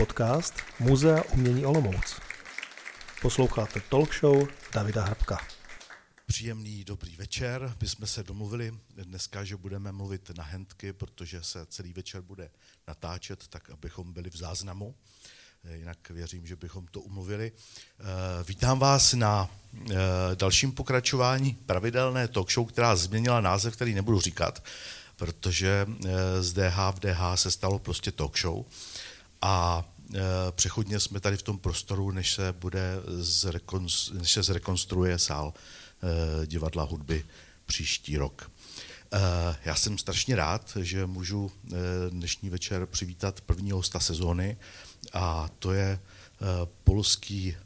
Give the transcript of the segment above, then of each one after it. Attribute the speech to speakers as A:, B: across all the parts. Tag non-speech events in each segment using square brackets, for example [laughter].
A: podcast Muzea umění Olomouc. Posloucháte talk show Davida Hrbka.
B: Příjemný dobrý večer. My jsme se domluvili dneska, že budeme mluvit na hentky, protože se celý večer bude natáčet, tak abychom byli v záznamu. Jinak věřím, že bychom to umluvili. Vítám vás na dalším pokračování pravidelné talk show, která změnila název, který nebudu říkat, protože z DH v DH se stalo prostě talk show. A přechodně jsme tady v tom prostoru, než se, bude než se zrekonstruuje sál divadla hudby příští rok. Já jsem strašně rád, že můžu dnešní večer přivítat prvního hosta sezóny a to je polský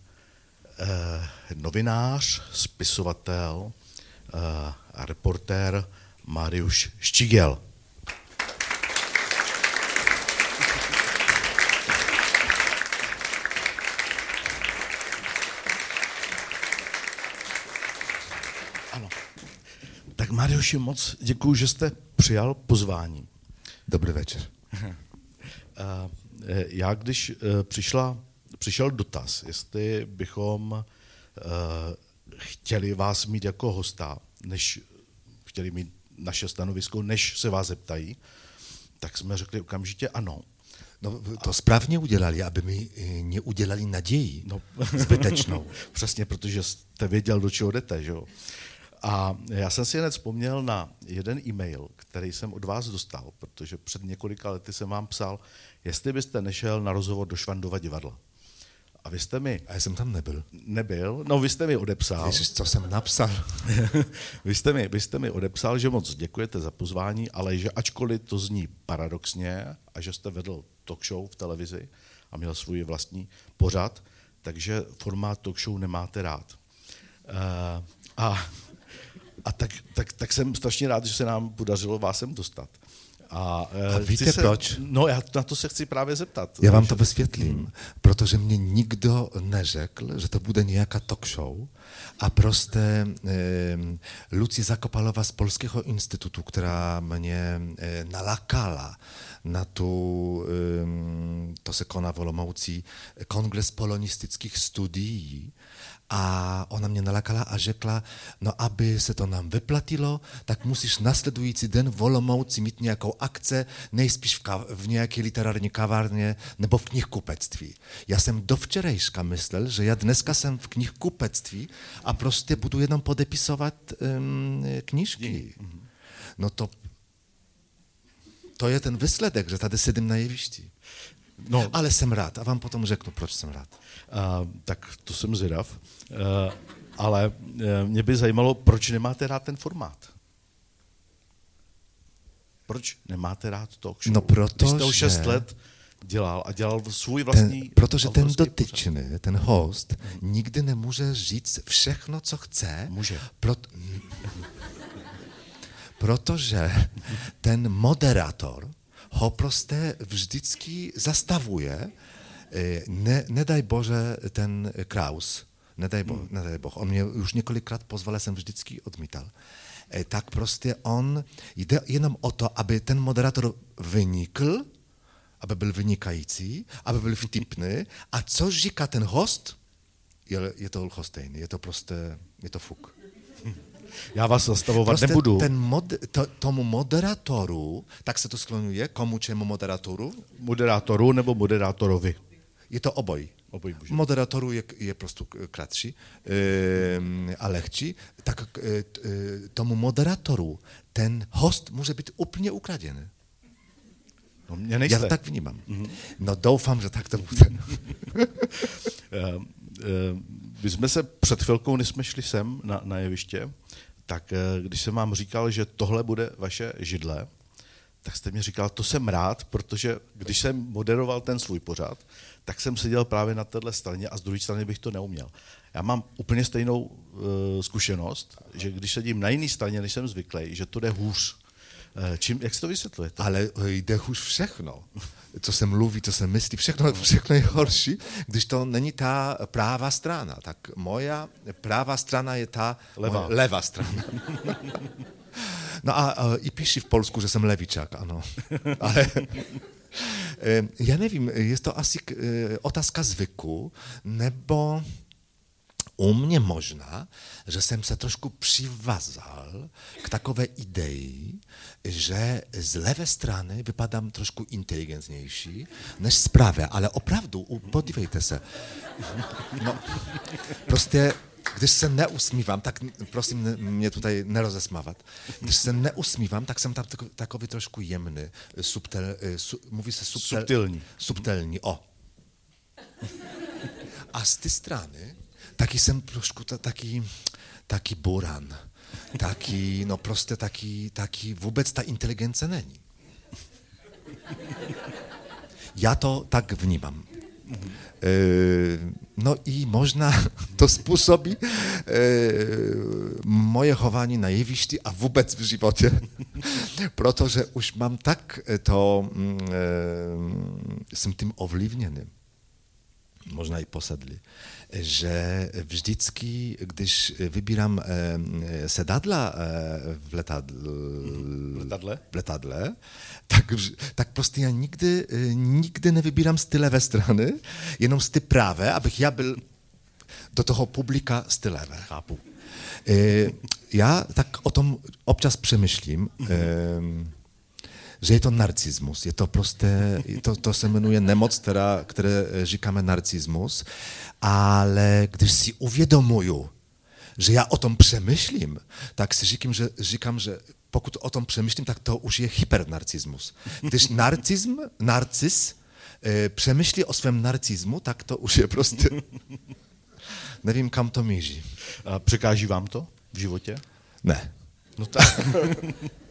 B: novinář, spisovatel a reportér Mariusz Štigiel. Mariuši, moc děkuji, že jste přijal pozvání.
C: Dobrý večer. [laughs]
B: Já, když přišla, přišel dotaz, jestli bychom chtěli vás mít jako hosta, než chtěli mít naše stanovisko, než se vás zeptají, tak jsme řekli okamžitě ano.
C: No, to správně udělali, aby mi neudělali naději no. zbytečnou. [laughs]
B: Přesně, protože jste věděl, do čeho jdete, že jo? A já jsem si hned vzpomněl na jeden e-mail, který jsem od vás dostal, protože před několika lety jsem vám psal, jestli byste nešel na rozhovor do Švandova divadla. A vy jste mi...
C: A já jsem tam nebyl.
B: Nebyl? No vy jste mi odepsal.
C: Ježiš, co jsem napsal? [laughs]
B: vy, jste mi, vy jste mi odepsal, že moc děkujete za pozvání, ale že ačkoliv to zní paradoxně a že jste vedl talk show v televizi a měl svůj vlastní pořad, takže formát talk show nemáte rád. Uh, a a tak, tak, tak jsem strašně rád, že se nám podařilo vás sem dostat.
C: A, a víte
B: se,
C: proč?
B: No já na to se chci právě zeptat.
C: Já vám to vysvětlím, hmm. protože mě nikdo neřekl, že to bude nějaká talk show a prostě e, Lucie Zakopalowa z Polskiego Instytutu, která mě e, nalakala na tu, e, to se koná v Olomouci, Kongres polonistyckých studií, a ona mě nalakala a řekla, no aby se to nám vyplatilo, tak musíš nasledující den v Olomouci mít nějakou akce, nejspíš v, kav- v nějaké literární kavárně nebo v knihkupectví. Já jsem do včerejška myslel, že já dneska jsem v knihkupectví a prostě budu jenom podepisovat um, knižky. No to, to je ten výsledek, že tady sedím na jevišti. No. Ale jsem rád a vám potom řeknu, proč jsem rád.
B: Uh, tak to jsem zvědav. Uh, ale uh, mě by zajímalo, proč nemáte rád ten formát? Proč nemáte rád to?
C: No protože... Když
B: jste už 6 let dělal a dělal svůj vlastní...
C: Ten, protože ten dotyčný, pořad. ten host, nikdy nemůže říct všechno, co chce.
B: Může.
C: Prot... [laughs] protože ten moderátor ho prostě vždycky zastavuje, ne, nedaj Bože ten Kraus, nedaj, bo, hmm. nedaj Boh, on mě už několikrát pozval, jsem vždycky odmítal. Tak prostě on, jde jenom o to, aby ten moderátor vynikl, aby byl vynikající, aby byl vtipný a co říká ten host, je, je to lhostejný, je to prostě, je to fuk.
B: Já vás zastavovat prostě nebudu.
C: Ten mod, to, tomu moderátoru, tak se to skloňuje, komu čemu moderátoru?
B: Moderátoru nebo moderátorovi?
C: Je to oboj.
B: Oboj může.
C: Moderátoru je, je prostě kratší e, a lehčí. Tak e, tomu moderátoru ten host může být úplně ukraděný.
B: No, mě nejste.
C: Já to tak vnímám. Mm-hmm. No doufám, že tak to bude. [laughs]
B: My jsme se před chvilkou, než jsme šli sem na, na jeviště, tak když jsem vám říkal, že tohle bude vaše židle, tak jste mi říkal, to jsem rád, protože když jsem moderoval ten svůj pořad, tak jsem seděl právě na téhle straně a z druhé strany bych to neuměl. Já mám úplně stejnou uh, zkušenost, že když sedím na jiné straně, než jsem zvyklý, že to jde hůř. Uh, čím, jak to vysvětlujete?
C: Ale jde hůř všechno. Co se mluví, co se myslí, všechno, [laughs] všechno je horší, když to není ta práva strana. Tak moja práva strana je ta
B: levá,
C: levá strana. [laughs] No a, a i píši v Polsku, že jsem levičák, ano. [laughs] Ale nie wiem, jest to asi otázka zvyku, nebo u mnie można, że jsem se trošku przywazal k takowej idei, że z lewej strony wypadam troszkę inteligentniejszy niż z prawej, ale oprawdu, podívejte se. No, prostě, když se neusmívám, tak prosím mě tutaj nie rozesmávat, když se neusmívám, tak jsem tam takový trošku jemny, subtel, su, mówi se subtel,
B: Subtilní.
C: Subtelní, o. A z té strany taki trošku ta, taki, taki buran, taki, no prostě taki, taki, vůbec ta inteligence není. Ja to tak vnímam. E, no i można [laughs] to způsobí e, moje chowanie na jevišti a vůbec v životě, [laughs] protože už mám tak to, mm, e, jsem možná i posedli, że vždycky, když vybírám e, sedadla e, v, letadle,
B: Letadle?
C: v letadle, tak, tak prostě já nikdy, e, nikdy nevybírám z ty levé strany, jenom z ty pravé, abych já byl do toho publika z ty levé.
B: Chápu.
C: E, já tak o tom občas přemýšlím, e, že je to narcismus. Je to prostě, to, to se jmenuje nemoc, která, které říkáme narcismus, ale když si uvědomuju, že já o tom přemýšlím, tak si říkám, že, říkám, že pokud o tom přemýšlím, tak to už je hypernarcismus. Když narcism, narcis e, přemýšlí o svém narcismu, tak to už je prostě... Nevím, kam to míří.
B: A překáží vám to v životě?
C: Ne.
B: No tak. [laughs]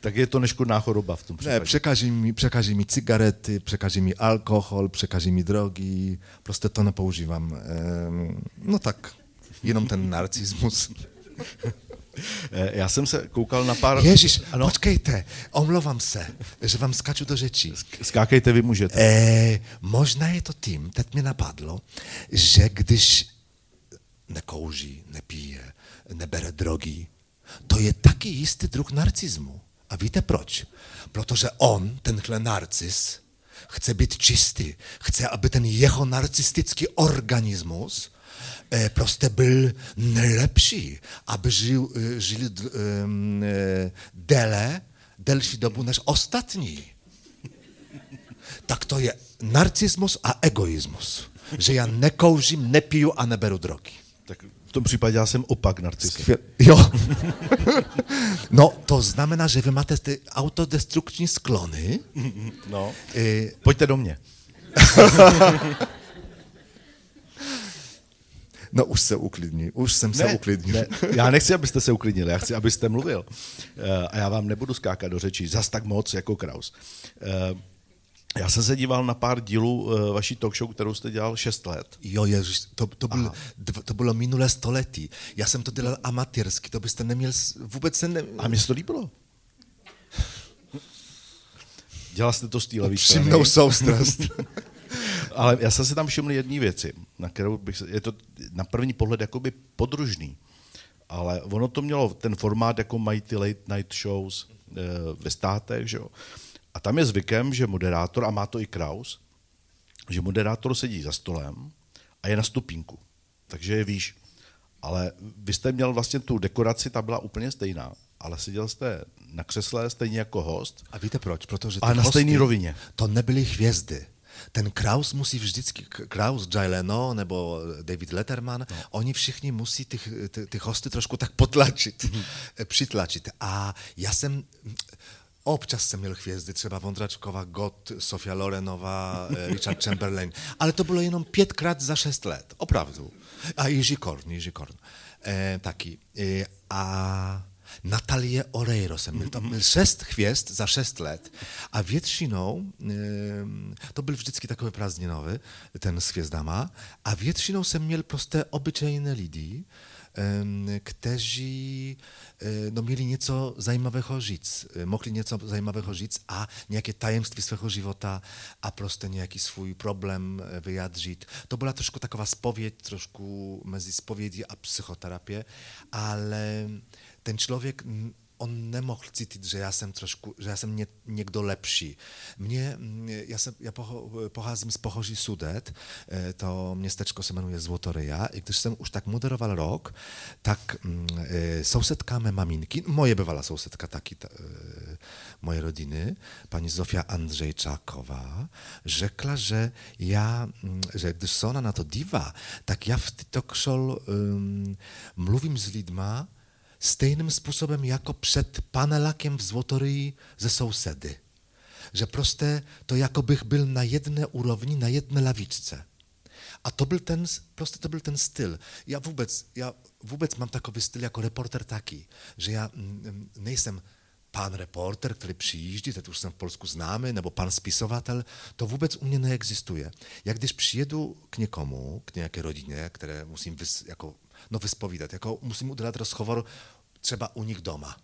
B: tak je to neškodná choroba v tom případě.
C: Ne, překáží mi, překáží mi cigarety, překáží mi alkohol, překáží mi drogi, prostě to nepoužívám. Ehm, no tak, jenom ten narcismus.
B: Eh, Já jsem se koukal na pár...
C: Ježíš,
B: ano,
C: počkejte, omlouvám se, že vám skaču do řečí.
B: skákejte, vy můžete.
C: E, možná je to tím, teď mě napadlo, že když nekouří, nepije, nebere drogi, to je taky jistý druh narcismu. A víte proč? Protože on, tenhle narcis, chce být čistý. Chce, aby ten jeho narcistický organismus e, prostě byl nejlepší, aby žil, e, žil d- em, e, déle, delší dobu než ostatní. Tak to je narcismus a egoismus. Že já nekouřím, nepiju a neberu drogy.
B: Tak v tom případě já jsem opak narcisy.
C: Chwie- Jo. [laughs] No, to znamená, že vy máte ty autodestrukční sklony. [laughs]
B: No.
C: E,
B: Pojďte do mě. [laughs]
C: no, už se uklidní, už jsem se uklidnil.
B: ne, já nechci, abyste se uklidnili, já chci, abyste mluvil. Eh, A já vám nebudu skákat do řečí, zas tak moc jako Kraus. Eh, Já jsem se díval na pár dílů eh, vaší talk show, kterou jste dělal 6 let.
C: Jo, ježiš, to, to, byl, dv, to bylo minulé století. Já jsem to dělal amatérsky, to byste neměl, s- vůbec se ne...
B: A mně se to líbilo. Dělal jste to z té levý
C: Přimnou
B: strany.
C: soustrast. [laughs]
B: Ale já jsem si tam všiml jedné věci, na kterou bych se, je to na první pohled jakoby podružný, ale ono to mělo ten formát, jako mají ty late night shows e, ve státech, že jo. A tam je zvykem, že moderátor, a má to i Kraus, že moderátor sedí za stolem a je na stupínku, takže je výš. Ale vy jste měl vlastně tu dekoraci, ta byla úplně stejná, ale seděl jste na křesle stejně jako host.
C: A víte proč? Protože ty
B: na stejný rovině.
C: To nebyly hvězdy. Ten Kraus musí vždycky, Kraus, Jay Leno nebo David Letterman, no. oni všichni musí ty, ty, ty hosty trošku tak potlačit,
B: Mhm.
C: přitlačit. A já jsem, jsem měl hvězdy, třeba Vondračková, Gott, Sofia Lorenová, eh, Richard Chamberlain, [laughs] ale to bylo jenom pětkrát za šest let, opravdu. A Jiří Korn, Jiří Korn, eh, taky. Eh, a Natalie Oreiro tam měl šest hvězd za šest let a většinou, em, to byl vždycky takový prázdninový, ten s hvězdama, a většinou jsem měl prostě obyčejné lidi, kteří e, no, měli něco zajímavého říct, e, mohli něco zajímavého říct a nějaké tajemství svého života a prostě nějaký svůj problém e, vyjádřit. To byla trošku taková spověď, trošku mezi spovědí a psychoterapie, ale ten člověk, on nemohl cítit, že já jsem trošku, že já jsem ně, někdo lepší. Mě, mm, jsem, z Pohoří Sudet, eh, to městečko se jmenuje Złotoryja i když jsem už tak moderoval rok, tak mm, e, sousedka mé moje bývalá sousedka taky, ta, e, moje rodziny, pani Zofia Andrzejczakowa, řekla, że ja, mm, że gdyż są ona na to diwa, tak ja w show um, mówim z lidma, stejnym sposobem jako przed panelakiem w Złotoryi ze sousedy. Że proste to jakobych był na jednej urowni, na jednej lawiczce. A to był ten, proste to był ten styl. Ja wobec, ja wobec mam takowy styl jako reporter taki, że ja mm, mm, nie jestem pan reporter, który przyjeździ, to już w polsku znamy, nebo pan spisowatel, to wobec u mnie nie egzystuje. Jak gdyż przyjedu k niekomu, k niejakiej rodzinie, które musim jako no wyspowiadać, jako musim udzielać rozchoworu, trzeba u nich doma.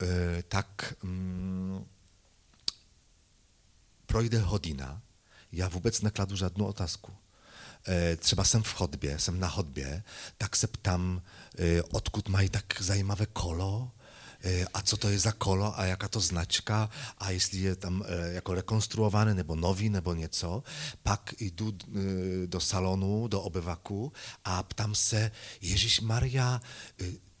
C: Yy, tak mm, projdę hodina, ja wobec nie kladu żadną otasku. E, třeba jsem v chodbě, jsem na chodbě, tak se ptám, e, odkud mají tak zajímavé kolo, a co to je za kolo a jaká to značka a jestli je tam jako rekonstruované nebo nový nebo něco. Pak jdu do salonu, do obyvaku a ptám se, Ježíš Maria,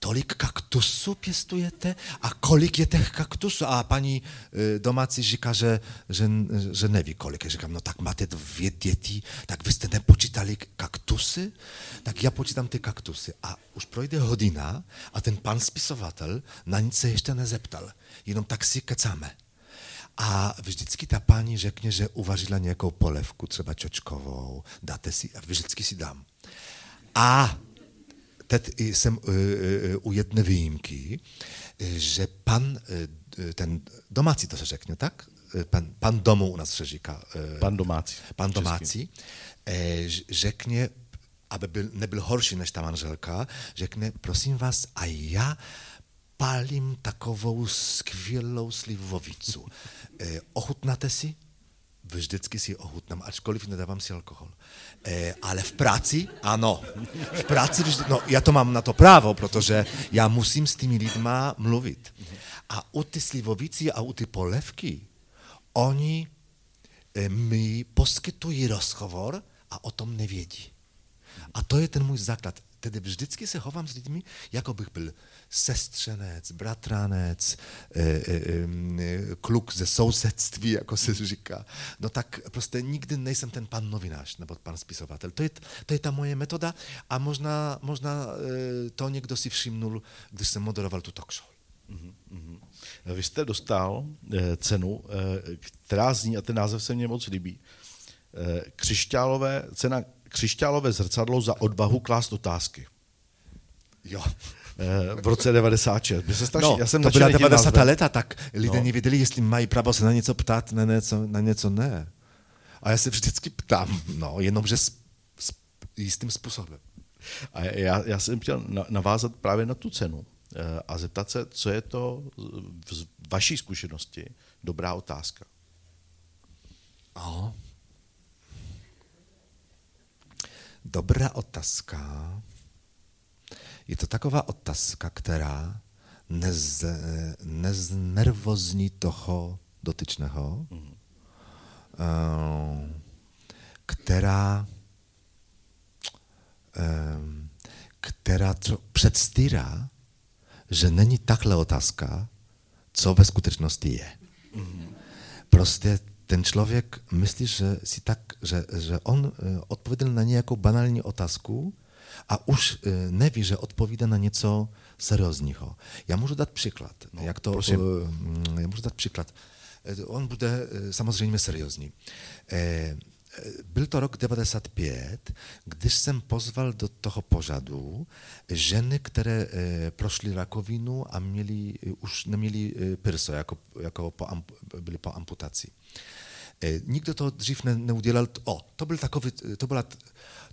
C: tolik kaktusů pěstujete a kolik je těch kaktusů? A paní e, domácí říká, že, že, že neví kolik. Já říkám, no tak máte dvě děti, tak vy jste nepočítali kaktusy? Tak já počítám ty kaktusy. A už projde hodina a ten pan spisovatel na nic se ještě nezeptal. Jenom tak si kecáme. A vždycky ta paní řekne, že uvařila nějakou polevku, třeba čočkovou, dáte si, a vždycky si dám. A teď jsem e, e, u jedné výjimky, e, že pan, ten domácí to se řekne, tak? Pan, pan domu u se říká.
B: Pan domácí.
C: Pan domácí řekne, aby byl, nebyl horší než ta manželka, řekne, prosím vás, a já palím takovou skvělou slivovicu. ochutnáte si? Vždycky si ochutnám, ačkoliv nedávám si alkohol. E, ale v práci, ano, v práci, no já to mám na to právo, protože já musím s těmi lidma mluvit. A u ty slivovici a u ty polevky, oni e, mi poskytují rozhovor a o tom nevědí. A to je ten můj základ. Tedy vždycky se chovám s lidmi, jako bych byl sestřenec, bratranec, e, e, e, kluk ze sousedství, jako se říká. No tak prostě nikdy nejsem ten pan novinář nebo pan spisovatel. To je, to je ta moje metoda a možná, možná e, to někdo si všimnul, když jsem moderoval tu talk show.
B: Mm-hmm. Vy jste dostal cenu, která zní, a ten název se mně moc líbí, křišťálové, cena křišťálové zrcadlo za odvahu klást otázky.
C: Jo.
B: V roce 96. By se strašně,
C: no,
B: já jsem
C: to byla 90. leta, tak lidé no. nevěděli, jestli mají právo se na něco ptát, na něco, na něco ne. A já se vždycky ptám, no, jenomže s, s jistým způsobem.
B: A já, já jsem chtěl navázat právě na tu cenu eh, a zeptat se, co je to z vaší zkušenosti dobrá otázka.
C: Aha. Dobrá otázka. Je to taková otázka, která nez, neznervozní toho dotyčného, mm. která, která předstírá, že není takhle otázka, co ve skutečnosti je. Prostě ten člověk myslí, že, si tak, že, že on e, odpověděl na nějakou banální otázku a už e, neví, že odpovídá na něco seriózního. Já můžu dát příklad. No, jak to, prosím. E, já můžu dát příklad. On bude samozřejmě seriózní. Byl to rok 95, když jsem pozval do toho pořadu ženy, které prošly rakovinu a měli, už neměli pyrso, jako, jako po, byli po amputaci. E, nikdo to dřív ne, neudělal. O, to byl takový, to byla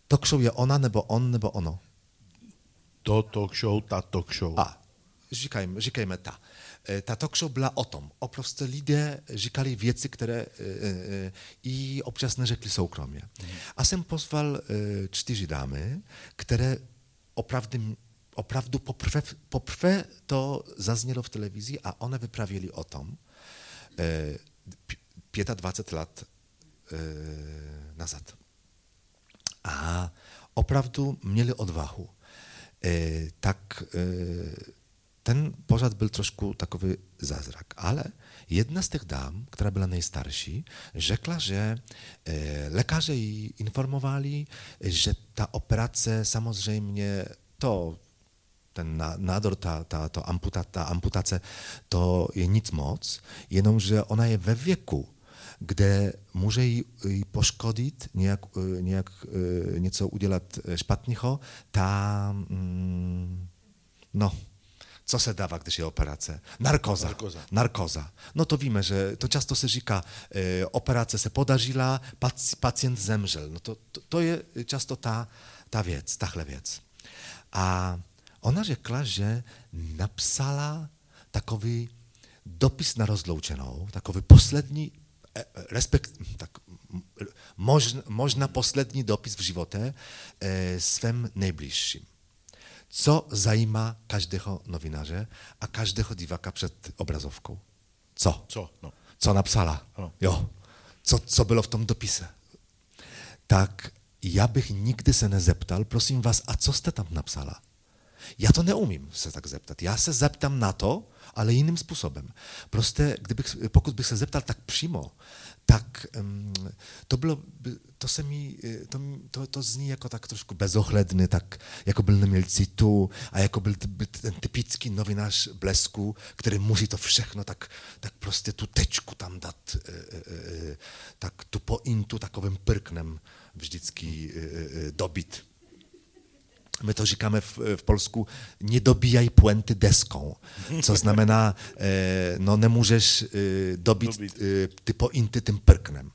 C: talk show je ona, nebo on, nebo ono?
B: To talk show, ta talk show.
C: A, říkajme, říkajme ta. E, ta talk show byla o tom. O prostě lidé říkali věci, které e, e, i občas neřekli soukromě. Mm. A jsem pozval e, čtyři dámy, které opravdu opravdu poprvé, poprvé to zaznělo v televizi a one vyprávěli o tom e, 25 let e, nazad. A opravdu měli odvahu. E, tak e, ten pořad byl trošku takový zázrak, ale jedna z tych dam, która była najstarsi, rzekła, że e, lekarze jej informowali, że ta operacja samozrejmie to ten nador, ta, ta, to ta amputacja to nic moc, jenom, że ona je we wieku, gdy może jej, jej poszkodzić, niejak, e, niejak e, nieco udzielać szpatnicho, ta, mm, no, co se dawa, gdy się operacja? Narkoza.
B: Narkoza.
C: Narkoza. No to wiemy, że to często se e, operacja se podarzyła, pac, pacjent zemrzel. No to, to, to jest często ta, ta wiec, ta chlewiec. A ona rzekła, że napisała takowy dopis na rozloučenou, takowy poslední, e, respekt, tak, można, można poslední dopis w životě e, swym najbliższym co zajímá každého novináře a každého diváka před obrazovkou. Co?
B: Co? No.
C: Co napsala?
B: Ano.
C: Jo. Co, co bylo v tom dopise? Tak já bych nikdy se nezeptal, prosím vás, a co jste tam napsala? Já to neumím se tak zeptat. Já se zeptám na to, ale jiným způsobem. Prostě, kdybych, pokud bych se zeptal tak přímo, tak to bylo, to se mi, to, to, to zní jako tak trošku bezohledny, tak jako byl neměl citu a jako byl, ten typický novinář blesku, který musí to všechno tak, tak prostě tu tečku tam dát, e, e, e, tak tu pointu takovým prknem vždycky e, e, dobit. My to říkáme v, v Polsku, nie dobijaj puenty deską, co znamená, e, no nie możesz e, dobić e, ty pointy tym prknem.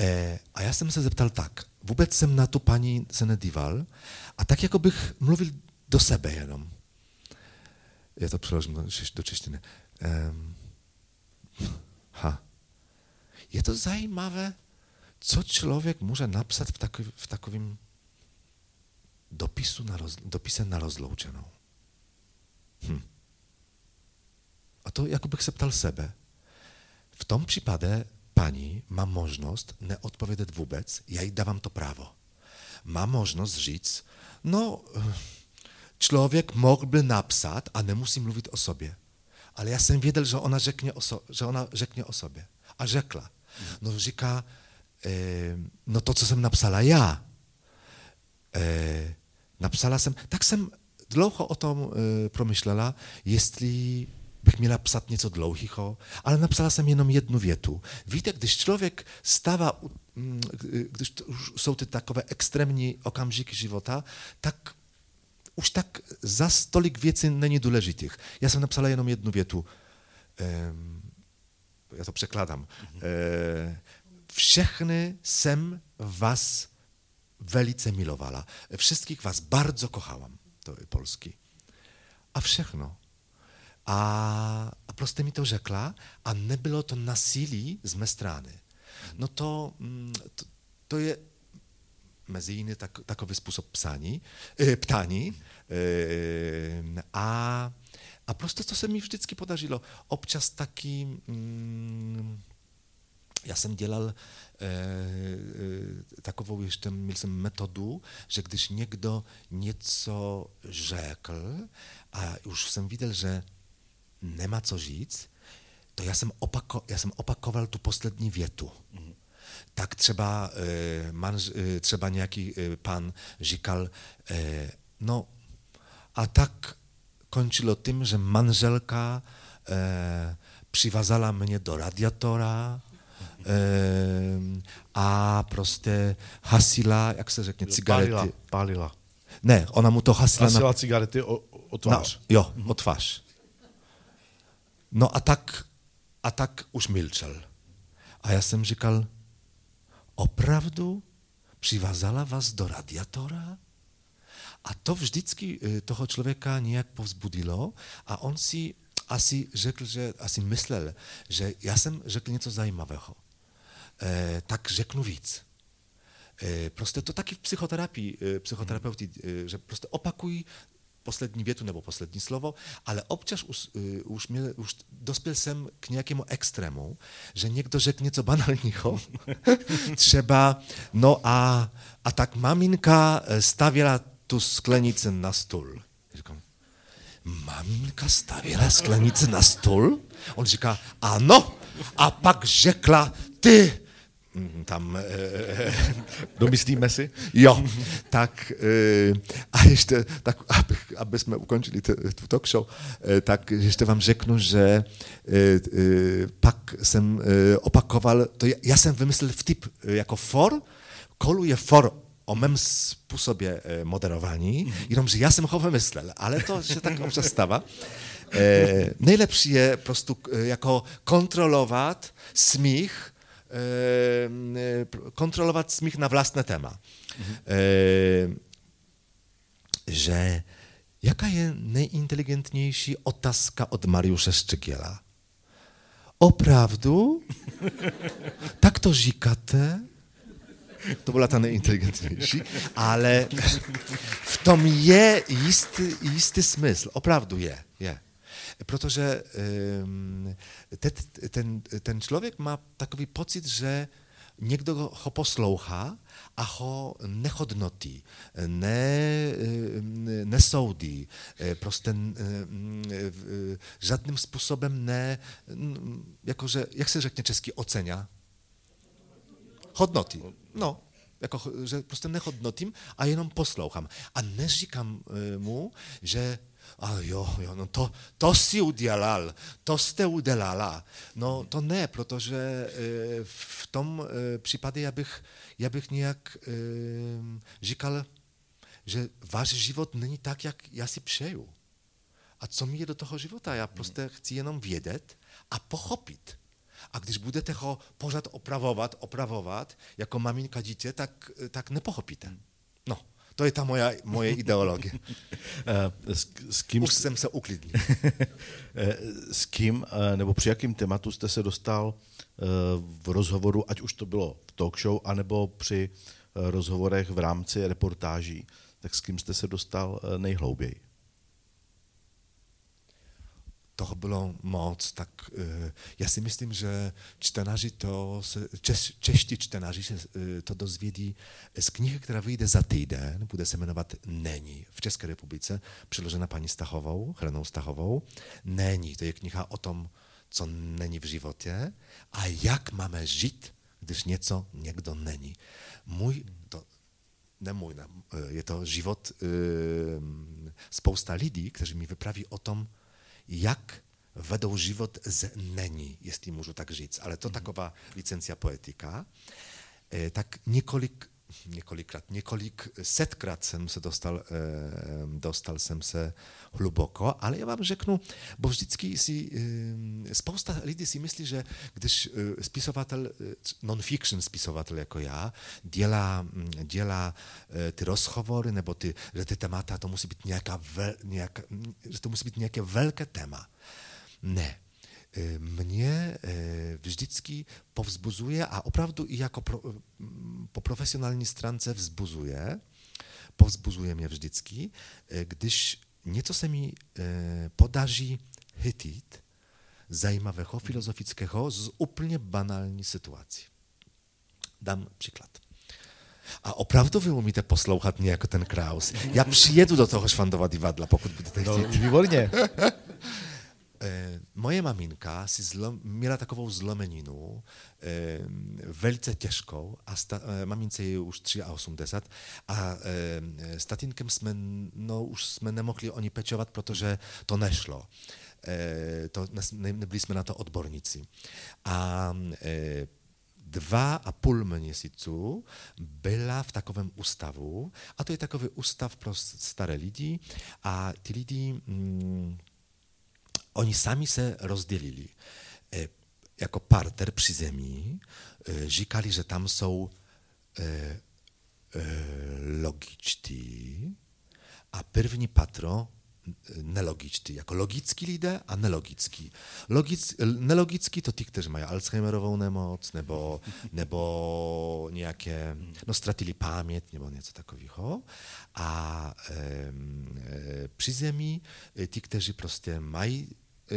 C: E, a ja jsem se zeptal tak, vůbec jsem na tu paní se nedíval, a tak jako bych mluvil do sebe jenom. Ja to przełożę do, cześciny. Ha. Je to zajímavé, co člověk může napsat v, takový, v takovým dopisu na roz, dopisem na rozloučenou. Hm. A to jakubych se ptal sebe. W tom przypadku pani ma nie odpowiedzieć wobec, ja jej dawam to prawo. Ma możliwość żyć, no, człowiek mógłby napisać, a nie musi mówić o sobie. Ale ja sam wiedział, że ona rzeknie o, so, że ona rzeknie o sobie. A rzekła. No, rzeka, e, no to, co sam napisała ja, e, Napsala jsem, tak jsem dlouho o tom e, promyślała, jeśli bych miała psać nieco dlouhýho, ale napsala jsem jenom větu. Víte, když člověk stává, mm, když jsou ty takové extrémní okamžiky života, tak už tak za stolik věcí není důležitých. Já jsem napsala jenom jednu větu. já to překladám. Mhm. E, všechny jsem vás velice milowała. Wszystkich was bardzo kochałam, to Polski. A všechno. A, a proste mi to rzekła, a nie było to nasili z me strany. No to, mm, to, to je mezi inny tak, takowy sposób psani, e, ptani, e, a, a prosto to se mi vždycky podařilo. Občas taki, mm, ja jsem dělal E, e, takową jeszcze mieliśmy metodu, że gdyż niekdo nieco rzekł, a już sam widział, że nie ma co żyć, to ja sam, opako, ja sam opakował tu posledni wietu. Mhm. Tak trzeba, e, man, e, trzeba niejaki e, pan Żikal, e, no, a tak kończyło tym, że manżelka e, przywazala mnie do radiatora, a prostě hasila, jak se řekne, cigarety.
B: Pálila, pálila.
C: Ne, ona mu to hasila,
B: hasila
C: na...
B: cigarety o, o tvář.
C: Na, jo, o tvář. No a tak, a tak už milczał. A ja jsem říkal, opravdu přivázala vás do radiatora? A to vždycky y, toho člověka nějak povzbudilo a on si asi řekl, že asi myslel, že já jsem řekl něco zajímavého. E, tak řeknu víc. E, prostě to taky v psychoterapii, e, psychoterapeuti, e, že prostě opakuj poslední větu nebo poslední slovo, ale občas už, už, měl, už dospěl jsem k nějakému extrému, že někdo řekl něco banálního, [laughs] třeba, no a, a tak maminka stavěla tu sklenici na stůl. Říkám, maminka stavěla sklenici na stůl? On říká, ano, a pak řekla, ty tam...
B: E, [laughs] Domyslíme si?
C: Jo, tak e, a ještě, tak, aby, aby jsme ukončili tu talk show, e, tak ještě vám řeknu, že e, e, pak jsem e, opakoval, to já, já jsem vymyslel vtip e, jako for, koluje for o mém způsobě e, moderování, mm. jenomže já jsem ho vymyslel, ale to się tak [laughs] občas stává. E, nejlepší je prostě jako kontrolovat smích kontrolować smich na własne tema. Mhm. Że jaka jest najinteligentniejsza otázka od Mariusza Szczykiela? Oprawdu? [laughs] Tak to říkáte? To była ta najinteligentniejsza, ale w tom je isty, isty smysl. Oprawdu je, je. Protože ten, ten člověk má takový pocit, že někdo ho poslouchá a ho nehodnotí, ne, nesoudí, prostě žádným způsobem ne, jakože, jak se řekne česky, ocenia? Hodnotí. No, jako, že prostě nehodnotím a jenom poslouchám. A neříkám mu, že a jo, jo, no to, to si udělal, to jste udělala. No to ne, protože e, v tom e, případě já bych, já bych nějak e, říkal, že váš život není tak, jak já si přeju. A co mi je do toho života? Já prostě chci jenom vědět a pochopit. A když budete ho pořád opravovat, opravovat, jako maminka dítě, tak, tak nepochopíte. No. To je ta moja, moje ideologie. [laughs]
B: Eh, s, s kým
C: Už jsem se uklidnil. [laughs]
B: Eh, s kým eh, nebo při jakým tématu jste se dostal v rozhovoru, ať už to bylo v talk show, anebo při rozhovorech v rámci reportáží, tak s kým jste se dostal nejhlouběji?
C: Toho bylo moc, tak uh, já si myslím, že čtenáři to, češ, čeští čtenáři se uh, to dozvědí z knihy, která vyjde za týden, bude se jmenovat Není v České republice, přeložena paní Stachovou, Hrenou Stachovou. Není, to je kniha o tom, co není v životě a jak máme žít, když něco někdo není. Můj, to, ne můj, ne, je to život uh, spousta lidí, kteří mi vypraví o tom, jak vedou život z není, jestli můžu tak říct. Ale to taková licencja poetyka. E, tak několik, několikrát, několik setkrát jsem se dostal, e, dostal jsem se hluboko, ale já vám řeknu, bo vždycky si, e, spousta lidí si myslí, že když spisovatel, non-fiction spisovatel jako já, dělá, dělá ty rozhovory, nebo ty, že ty témata, to musí být nějaká, nějaká, že to musí být nějaké velké téma. Ne. E, mě e, vždycky povzbuzuje a opravdu i jako pro, po profesjonalní stránce vzbuzuje, povzbuzuje mě vždycky, e, když něco se mi podaří chytit zajímavého, filozofického z úplně banální situací. Dám příklad. A opravdu vy umíte poslouchat mě jako ten Kraus. Já přijedu do toho Švandova divadla, pokud
B: no, chtít. No, výborně. [laughs]
C: E, moje maminka si zlom, měla takovou zlomeninu, e, velice těžkou, a sta, e, mamince je už 83 a e, s tatínkem jsme, no, už jsme nemohli oni to nešlo. E, to, ne, nebyli jsme na to odborníci. A e, dva a půl měsíců byla v takovém ústavu, a to je takový ústav pro staré lidi, a ty lidi mm, oni sami se rozdělili. E, jako parter při zemi e, říkali, že tam jsou e, logičtí a první patro nelogiczny, jako logicki lidé a nelogický. Logic, nelogický to ti, kteří mají Alzheimerovou nemoc, nebo, [laughs] nebo nějaké, no ztratili paměť, nebo něco takového. A e, e, při zemi ti, kteří prostě mají e,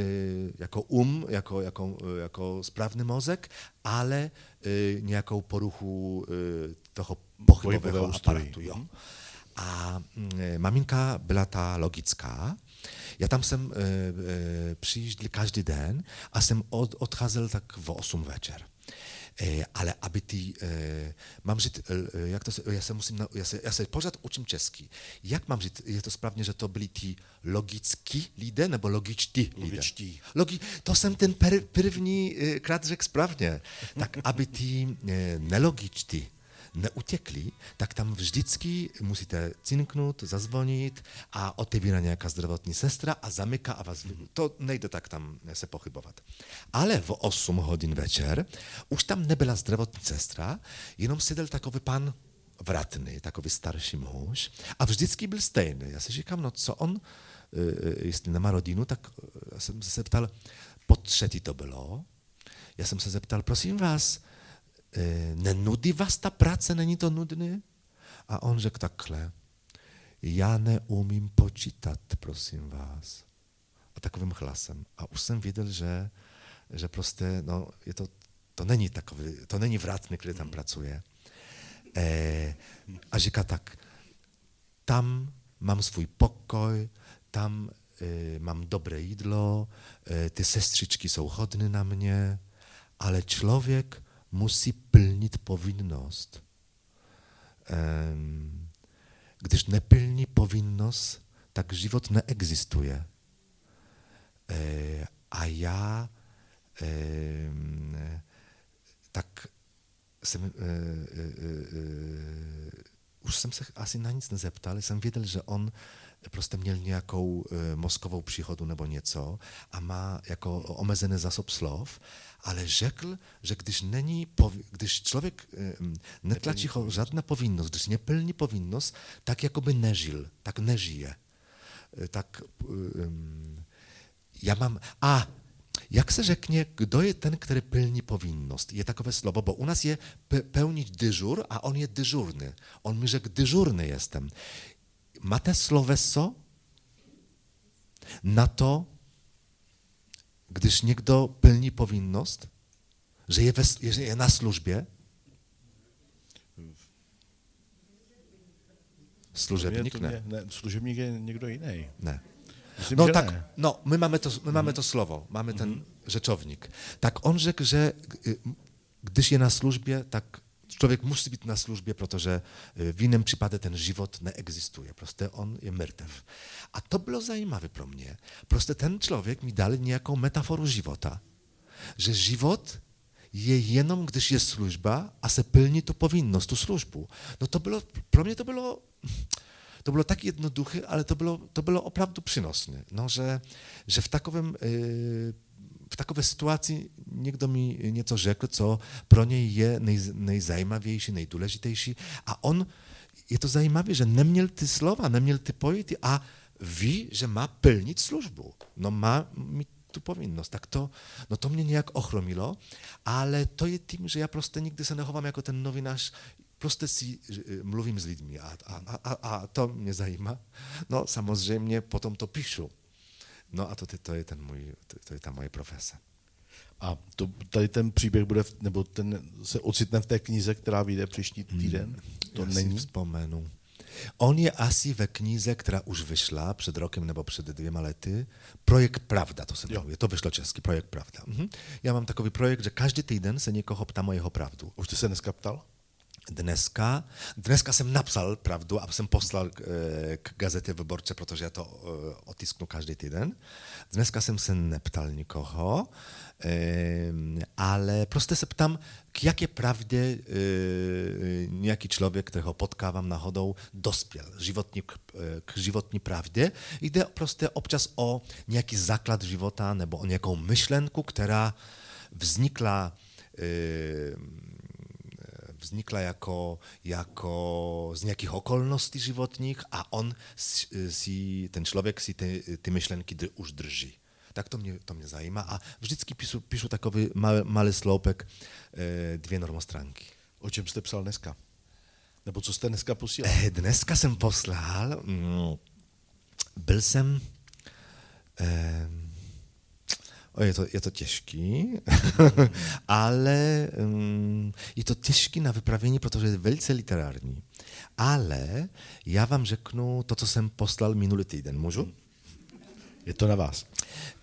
C: jako um, jako, jako, jako správny mozek, ale e, nějakou poruchu e, toho pochybového aparatu. Jo. A e, maminka byla ta logická. Já tam jsem e, e, přijížděl každý den a jsem od, odcházel tak v 8 večer. E, ale aby ty, e, mám říct, e, jak to se, já se musím, já se, já se pořád učím česky. Jak mám říct, je to správně, že to byli ti logický lidé nebo logičtí lidé?
B: Logičtí.
C: Logi, to jsem ten per, první krát řekl správně. Tak aby ty e, nelogičtí neutekli, tak tam vždycky musíte cinknout, zazvonit a otevírá nějaká zdravotní sestra a zamyká a vás... To nejde tak tam se pochybovat. Ale v 8 hodin večer už tam nebyla zdravotní sestra, jenom seděl takový pan vratný, takový starší muž a vždycky byl stejný. Já si říkám, no co on, e, e, jestli nemá rodinu, tak já jsem se zeptal, po třetí to bylo, já jsem se zeptal, prosím vás, nenudí vás ta práce, není to nudné? A on řekl takhle, já neumím počítat, prosím vás. A takovým hlasem. A už jsem viděl, že, že prostě, no, je to, to není takový, to není vratný, který tam pracuje. E, a říká tak, tam mám svůj pokoj, tam e, mám dobré jídlo, e, ty sestřičky jsou hodny na mě, ale člověk musí plnit povinnost. Když neplní povinnost, tak život neexistuje. E, a já tak jsem, e, e, jsem se asi na nic nezeptal, jsem věděl, že on prostě měl nějakou mozkovou příhodu nebo něco a má jako omezený zásob slov ale řekl, že když, není, když člověk netlačí ho žádná povinnost, když neplní povinnost, tak jakoby nežil, tak nežije. E, tak já mám, a jak se kdo je ten, který plní povinnost? Je takové slovo, bo u nás je pełnić dyżur, a on je dyżurny. On mi řekl, dyżurny jestem. Máte sloveso na to, když někdo plní povinnost, že je, ve, je na službě, Služebník
B: ne. ne. Služebník je někdo jiný.
C: Ne. Myslím, no tak, ne. no, my máme to, my máme to slovo, máme ten mm-hmm. řečovník. Tak on řekl, že když je na službě, tak člověk musí být na službě, protože v jiném případě ten život neexistuje. Prostě on je mrtev. A to bylo zajímavé pro mě. Prostě ten člověk mi dal nějakou metaforu života, že život je jenom, když je služba a se plní tu povinnost, tu službu. No to bylo, pro mě to bylo, to bylo tak jednoduché, ale to bylo, to bylo opravdu přínosné. No, že, že v takovém v takové situaci někdo mi něco řekl, co pro něj je nej, nejzajímavější, nejdůležitější a on, je to zajímavé, že neměl ty slova, neměl ty pojity a ví, že má plnit službu. No má mít tu povinnost. Tak to, no to mě nějak ochromilo, ale to je tím, že já prostě nikdy se nechovám jako ten novinář, prostě si mluvím s lidmi a, a, a, a to mě zajímá. No samozřejmě potom to píšu. No a to, to, je, ten můj, to, to je ta moje profese.
B: A to, tady ten příběh bude, nebo ten se ocitne v té knize, která vyjde příští hmm, týden? Hmm,
C: to já není? Si vzpomenu. On je asi ve knize, která už vyšla před rokem nebo před dvěma lety. Projekt Pravda, to se jmenuje. To vyšlo český, Projekt Pravda. Mhm. Já mám takový projekt, že každý týden se někoho ptám o jeho pravdu.
B: Už jste se dneska ptal?
C: Dneska. Dneska jsem napsal pravdu a jsem poslal k, e, k gazetě Wyborcze, protože já to e, otisknu každý týden. Dneska jsem se neptal nikoho, e, ale prostě se ptám, k jaké pravdě nějaký člověk, kterého potkávám náhodou, dospěl životní, k životní pravdě. Jde prostě občas o nějaký základ života nebo o nějakou myšlenku, která vznikla vznikla jako, jako z nějakých okolností životních a on si, ten člověk si ty, ty myšlenky už drží. Tak to mě, to mě zajímá a vždycky píšu, píšu takový malý, malý sloupek, e, dvě normostránky.
B: O čem jste psal dneska? Nebo co jste dneska posílal?
C: E, dneska jsem poslal, mm, byl jsem, e, o, je, to, je to těžký, [laughs] ale um, je to těžký na vypravění, protože je velice literární. Ale já vám řeknu to, co jsem poslal minulý týden. Můžu?
B: Je to na vás.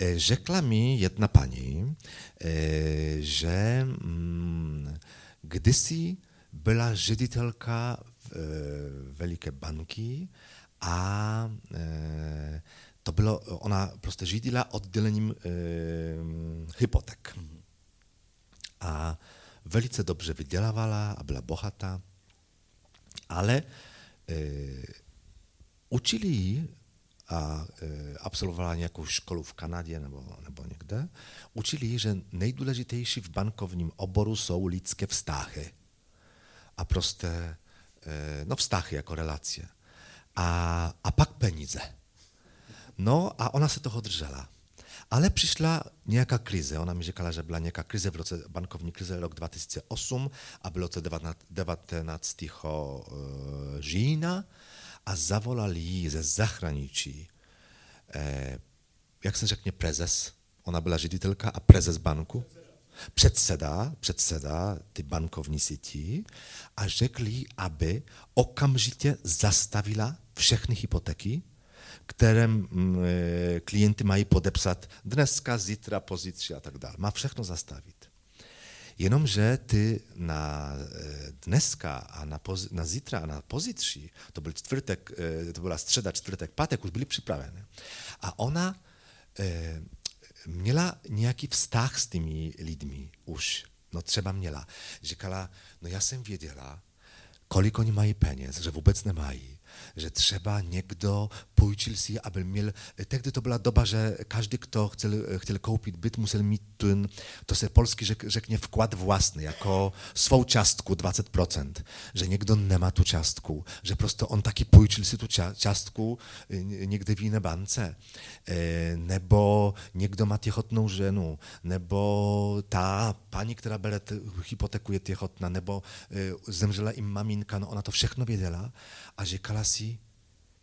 C: E, řekla mi jedna paní, e, že mm, kdysi byla ředitelka e, veliké banky a to bylo, ona prostě řídila oddělením hypoték. A velice dobře vydělávala a byla bohatá, ale učili ji a e, absolvovala nějakou školu v Kanadě nebo, nebo někde, učili, že nejdůležitější v bankovním oboru jsou lidské vztahy. A prostě, e, no vztahy jako relace. A, a pak peníze. No a ona se toho držela. Ale přišla nějaká krize. Ona mi říkala, že byla nějaká krize v roce, bankovní krize rok 2008 a bylo to 19. E, října a zavolali ji ze zahraničí, eh, jak se řekne prezes, ona byla ředitelka a prezes banku, předseda, předseda ty bankovní sítí a řekli, aby okamžitě zastavila všechny hypotéky, které mm, eh, klienty mají podepsat dneska, zítra, pozítří a tak dále. Má všechno zastavit. Jenomže ty na e, dneska a na, poz, na zítra a na pozítří, to byl čtvrtek, e, to byla středa, čtvrtek, pátek, už byly připraveny. A ona e, měla nějaký vztah s těmi lidmi už. No třeba měla. Říkala, no já jsem věděla, kolik oni mají peněz, že vůbec nemají že třeba někdo půjčil si, aby měl, tehdy to byla doba, že každý, kdo chtěl, chtěl koupit byt, musel mít ten, to se polsky řek, vklad vlastní, jako svou částku 20%, že někdo nemá tu částku, že prostě on taky půjčil si tu částku někde v jiné bance, e, nebo někdo má těhotnou ženu, nebo ta paní, která bere hypotéku, je nebo e, zemřela jim maminka, no ona to všechno věděla a říkala si,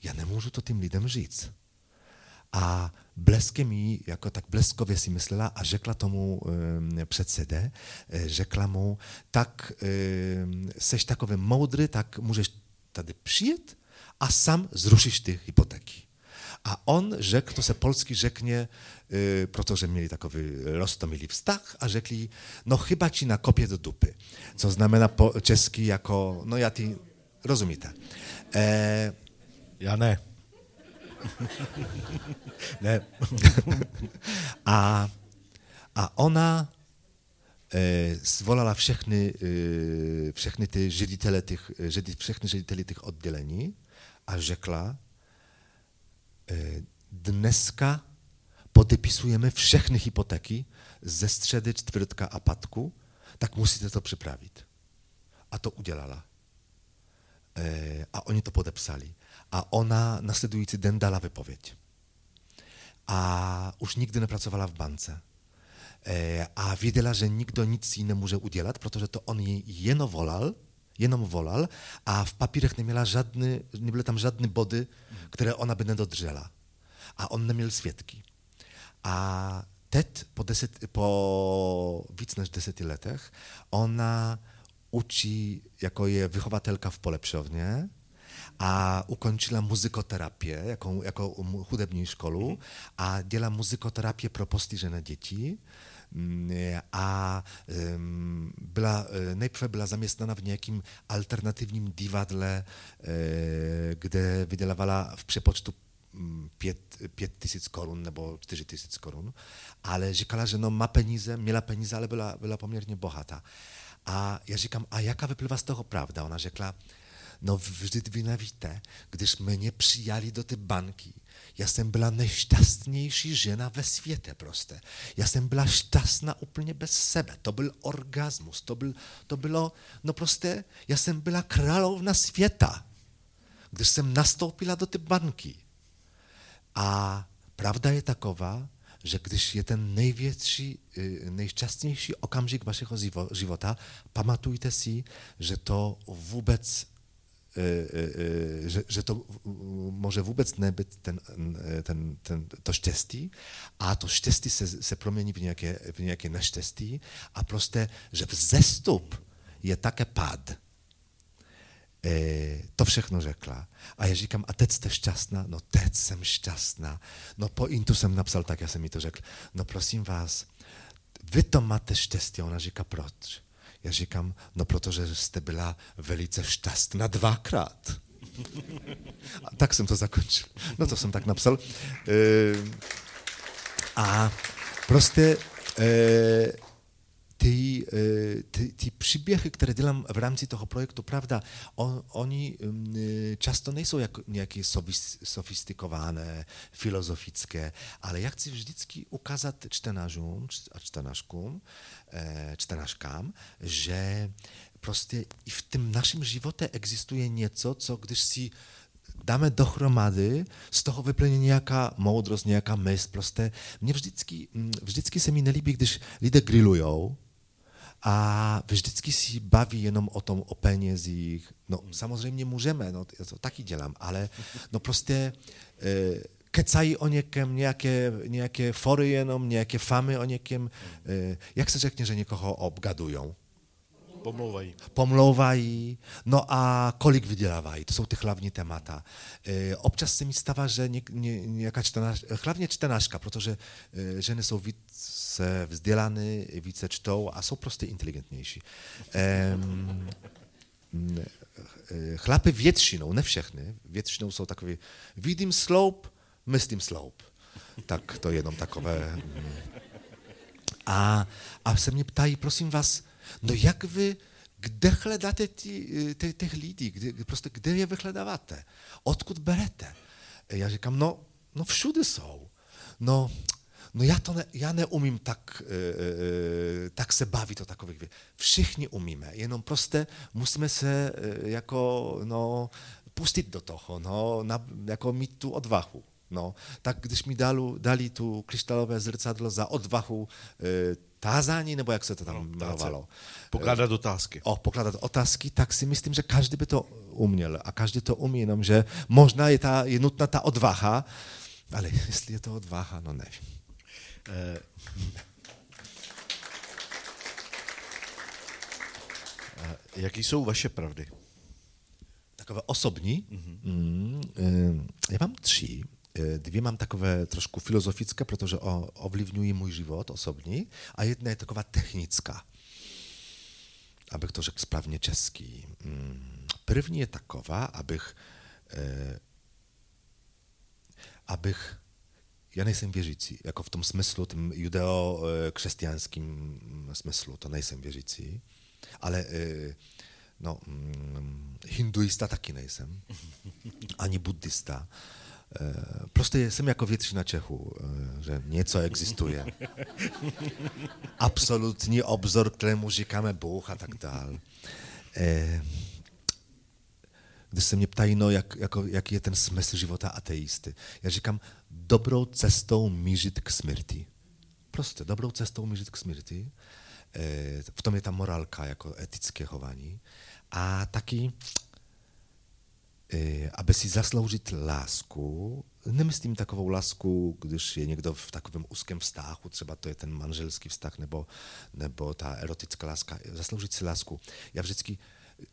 C: já nemůžu to tím lidem říct. A bleskem jí, jako tak bleskově si myslela a řekla tomu e, předsede, e, řekla mu, tak e, seš takový tak můžeš tady přijet a sam zrušíš ty hypotéky. A on řekl, to se polsky řekne, y, protože měli takový roztomilý vztah a řekli, no chyba ci nakopie do dupy. Co znamená po česky jako, no ja ty, rozumíte. E,
B: já ne. ne.
C: a, a ona e, zvolala všechny, e, všechny ty ředitele těch, všechny řediteli těch oddělení a řekla, e, dneska podepisujeme všechny hypotéky ze středy, čtvrtka a patku, tak musíte to připravit. A to udělala. E, a oni to podepsali. A ona nasledující den dala vypověď. A už nikdy nepracovala v bance. E, a věděla, že nikdo nic jí nemůže udělat, protože to on jej jenom volal, jenom volal a v papírech neměla żadny, nie były tam żadne body, które ona by nedodržela. A on neměl svědky. A teď po, deset, po víc než ona učí, jako je vychovatelka v polepšovně a ukončila muzykoterapię, jako, jako hudební školu a dělá muzykoterapię pro postižené děti mm, a byla, nejprve byla zaměstnána v nějakým alternativním divadle, e, kde vydělávala v přepočtu mm, pět, pět tisíc korun nebo čtyři tisíc korun, ale říkala, že no má peníze, měla peníze, ale byla, byla poměrně bohatá. A já říkám, a jaká vyplývá z toho pravda? Ona řekla, no nevíte, když mě přijali do banky, Já jsem byla nejšťastnější žena ve světě prostě. Já jsem byla šťastná úplně bez sebe. To byl orgasmus. To, byl, to bylo, no prostě, já jsem byla královna světa, když jsem nastoupila do ty banky. A pravda je taková, že když je ten největší, eh, nejšťastnější okamžik vašeho života, pamatujte si, že to vůbec E, e, e, že, že to może vůbec nebyt ten, ten, ten, to štěstí a to štěstí se, se v nějaké, v nějaké neštěstí a prostě, že vzestup je také pad. E, to všechno řekla. A já říkám, a teď jste šťastná? No teď jsem šťastná. No po intu jsem napsal tak, já jsem mi to řekl. No prosím vás, vy to máte štěstí. Ona říká, proč? Já říkám, no protože jste byla velice šťastná dvakrát. A tak jsem to zakončil. No to jsem tak napsal. E, a prostě e, ty, e, ty, ty příběhy, které dělám v rámci toho projektu, pravda, on, oni často nejsou jako nějaké sofistikované, filozofické, ale já chci vždycky ukázat čtenářům a Eh, čtenářkám, že prostě i v tom našem životě existuje něco, co když si dáme dohromady, z toho vyplyne nějaká moudrost, nějaká mysl. Prostě mě vždycky, mm, vždycky se mi nelíbí, když lidé grillujou a vždycky si baví jenom o tom, o penězích. No samozřejmě můžeme, no, já to taky dělám, ale no prostě e, kecají o někem, nějaké, nějaké fory jenom, nějaké famy o. Eh, jak se řekne, že někoho obgadují?
B: Pomlouvají.
C: Pomlouvají, no a kolik vydělávají, to jsou ty hlavní témata. E, občas se mi stává, že ně, ně, nějaká čtenář, hlavně čtenářka, protože e, ženy jsou více vzdělané, více čtou a jsou prostě inteligentnější. E, chlapy většinou, ne všechny, většinou jsou takový, vidím sloup, myslím sloup. Tak to je jenom takové. Mm. A, a se mě ptají, prosím vás, no jak vy, kde hledáte ty, ty, těch lidí, kde, prostě kde je vyhledáváte? Odkud berete? Já říkám, no, no všude jsou. No, no já, to ne, já neumím tak, e, tak se bavit o takových věcech. Všichni umíme, jenom prostě musíme se e, jako, no, pustit do toho, no, na, jako mít tu odvahu. No, tak když mi dali tu kryštálové zrcadlo za odvahu e, tázání, nebo jak se to tam no, jmenovalo.
B: Pokládat otázky.
C: O, pokládat otázky, tak si myslím, že každý by to uměl a každý to umí, jenom že možná je, ta, je nutná ta odvaha, ale jestli je to odvaha, no nevím. E,
B: jaký jsou vaše pravdy?
C: Takové osobní? Mm-hmm. Mm, já mám tři. E, dwie mam takowe troszkę filozofické, protože ovlivňují mój život osobní, a jedna je taková technická, abych to řekl správně český. Mm, první je taková, abych, e, abych ja nejsem wierzycy, jako w tym smyslu, tym judeo-chrześcijańskim smyslu, to nejsem wierzycy, ale e, no, mm, hinduista taky nejsem, ani buddysta. E, prostě jsem jako většina Čechů, e, že něco existuje. Absolutní obzor, kterému říkáme Bůh a tak dále. E, když se mě ptají, no, jak, jako, jaký ten smysl života ateisty, já říkám, dobrou cestou mířit k smrti. Prostě dobrou cestou mířit k smrti. V tom je ta morálka jako etické chování. A taky aby si zasloužit lásku, nemyslím takovou lásku, když je někdo v takovém úzkém vztahu, třeba to je ten manželský vztah nebo, nebo ta erotická láska, zasloužit si lásku. Já vždycky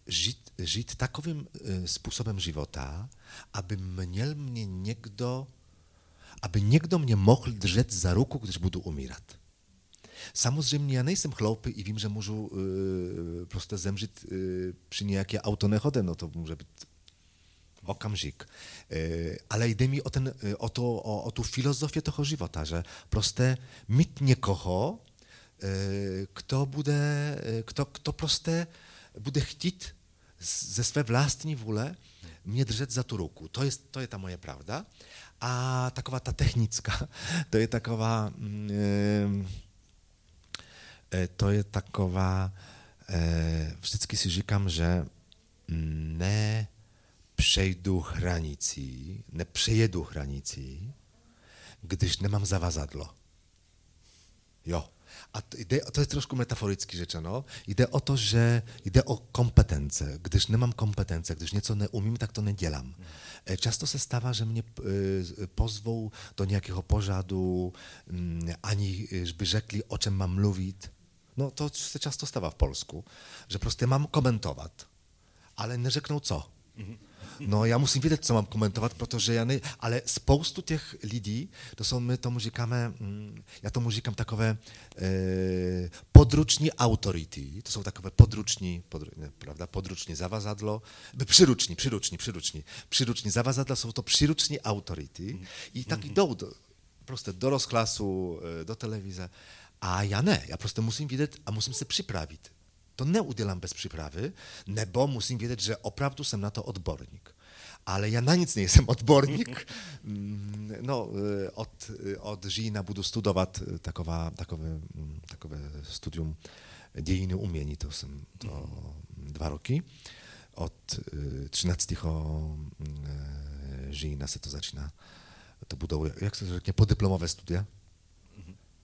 C: žít, žít takovým y, způsobem života, aby měl mě někdo, aby někdo mě mohl držet za ruku, když budu umírat. Samozřejmě já nejsem chloupy i vím, že můžu y, prostě zemřít y, při nějaké autonehodě, no to může být okamžik. E, ale jde mi o, ten, e, o, to, o, o tu filozofię toho života, że proste mít někoho, e, kto bude, kto, kto proste bude chtít ze své vlastní vůle mnie drzeć za tu ruku. To jest, to jest ta moja prawda. A takowa ta technicka, [laughs] to jest takowa, mm, to jest takowa, wszystkie si że nie przejdu hranicy, nie przejedu hranicy, gdyż nie mam zawazadlo. Jo. A to, to jest troszkę metaforycznie rzeczeno. Idę o to, że idę o kompetencje. Gdyż nie mam kompetencji, gdyż nieco nie umiem, tak to nie dzielam. E, Często se stawa, że mnie y, pozwą do niejakiego pożadu, y, ani żeby rzekli, o czym mam mówić. No to się często stawa w Polsku, że proste mam komentować, ale nie rzekną co. No ja musím wiedzieć, co mam komentować, protože ja nie, ale spoustu tych lidí, to są my to muzikamy, mm, ja to muzikam takowe e, podruczni authority, to są takowe podruczni, podru, nie, prawda, podruczni zawazadlo, przyruczni, przyruczni, przyruczni, przyruczni zawazadlo, są to przyruczni authority i tak idą do, proste do rozklasu, e, do telewizji, a ja nie, ja proste musím wiedzieć, a musím se przyprawić to nie udzielam bez przyprawy, nebo musím wiedzieć, że oprawdu jestem na to odbornik. Ale ja na nic nie jestem odbornik. [laughs] Mm, No, y, od, y, od Żina budu studovat y, takowa, takowe, mm, takowe studium dziejiny umieni, to są to dwa roki. Od y, 13 Żina se to zaczyna. To budou, jak se to řekne, podyplomowe studia?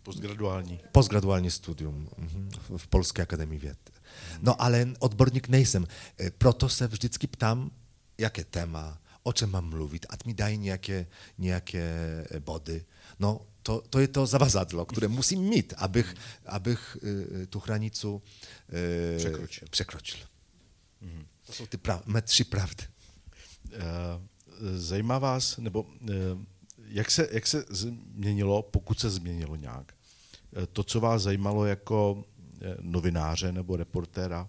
B: Postgraduální.
C: Postgradualnie studium mhm, w- Polskiej Akademii Wied. No ale odbornik nie jestem. E, Proto se vždycky ptam, jakie tema, o czym mam mówić, a mi daj niejakie, niejakie e, body. No to, to jest to zawazadlo, które musi mieć, abych, abych y, tu granicę y,
B: Przekroczył.
C: przekroczył. To są te pra- me trzy prawdy.
B: Eh, Zajímá vás, nebo eh, jak se, jak se změnilo, pokud se změnilo nějak, eh, to, co vás zajímalo jako novináře nebo reportéra